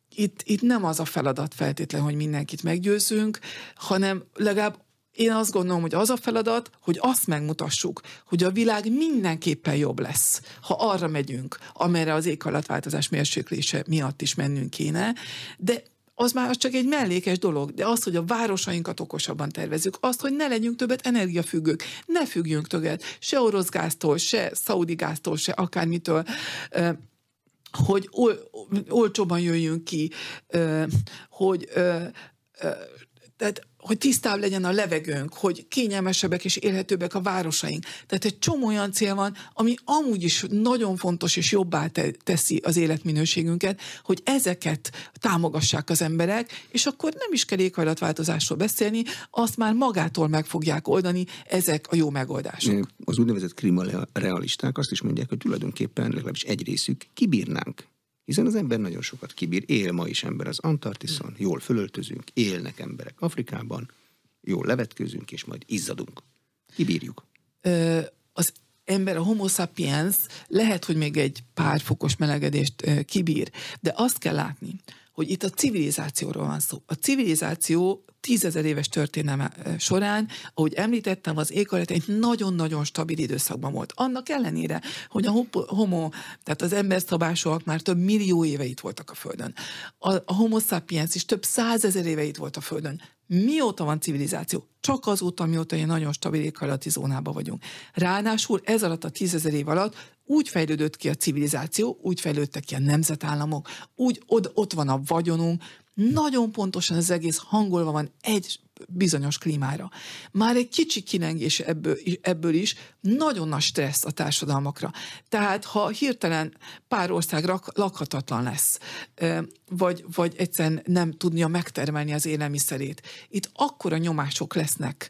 Itt, itt nem az a feladat feltétlen, hogy mindenkit meggyőzünk, hanem legalább én azt gondolom, hogy az a feladat, hogy azt megmutassuk, hogy a világ mindenképpen jobb lesz, ha arra megyünk, amerre az éghajlatváltozás mérséklése miatt is mennünk kéne, de az már csak egy mellékes dolog, de az, hogy a városainkat okosabban tervezzük, azt, hogy ne legyünk többet energiafüggők, ne függjünk többet se orosz gáztól, se szaudi gáztól, se akármitől, hogy ol, olcsóban jöjjünk ki, hogy tehát hogy tisztább legyen a levegőnk, hogy kényelmesebbek és élhetőbbek a városaink. Tehát egy csomó olyan cél van, ami amúgy is nagyon fontos és jobbá teszi az életminőségünket, hogy ezeket támogassák az emberek, és akkor nem is kell éghajlatváltozásról beszélni, azt már magától meg fogják oldani ezek a jó megoldások. Az úgynevezett klimarealisták azt is mondják, hogy tulajdonképpen legalábbis egy részük kibírnánk hiszen az ember nagyon sokat kibír, él ma is ember az Antarktiszon, jól fölöltözünk, élnek emberek Afrikában, jól levetkőzünk, és majd izzadunk. Kibírjuk. Ö, az ember, a homo sapiens lehet, hogy még egy pár fokos melegedést kibír, de azt kell látni, hogy itt a civilizációról van szó. A civilizáció tízezer éves történelme során, ahogy említettem, az éghajlat egy nagyon-nagyon stabil időszakban volt. Annak ellenére, hogy a homo, tehát az emberszabásúak már több millió éve itt voltak a Földön. A, a homo sapiens is több százezer éve itt volt a Földön. Mióta van civilizáció? Csak azóta, mióta egy nagyon stabil éghajlati zónában vagyunk. Ráadásul ez alatt a tízezer év alatt úgy fejlődött ki a civilizáció, úgy fejlődtek ki a nemzetállamok, úgy ott, ott van a vagyonunk, nagyon pontosan az egész hangolva van egy bizonyos klímára. Már egy kicsi kilengés ebből, ebből is nagyon nagy stressz a társadalmakra. Tehát ha hirtelen pár ország lakhatatlan lesz, vagy, vagy egyszerűen nem tudnia megtermelni az élelmiszerét, itt akkora nyomások lesznek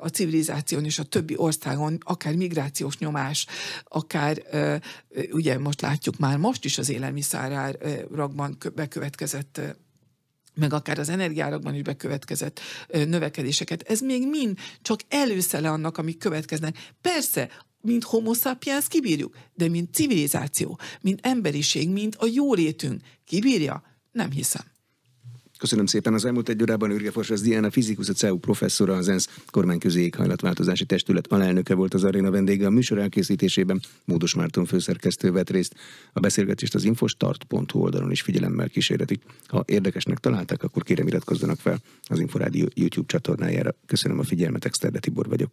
a civilizáción és a többi országon, akár migrációs nyomás, akár ugye most látjuk már most is az élelmiszerárakban bekövetkezett meg akár az energiárakban is bekövetkezett növekedéseket. Ez még mind csak előszele annak, amik következnek. Persze, mint homo sapiens kibírjuk, de mint civilizáció, mint emberiség, mint a jólétünk kibírja? Nem hiszem. Köszönöm szépen. Az elmúlt egy órában Ürge Forsász Diana, fizikus, a CEU professzora, az ENSZ kormányközi éghajlatváltozási testület alelnöke volt az aréna vendége. A műsor elkészítésében Módos Márton főszerkesztő vett részt. A beszélgetést az infostart.hu oldalon is figyelemmel kísérletik. Ha érdekesnek találták, akkor kérem iratkozzanak fel az Inforádió YouTube csatornájára. Köszönöm a figyelmet, Exterde Tibor vagyok.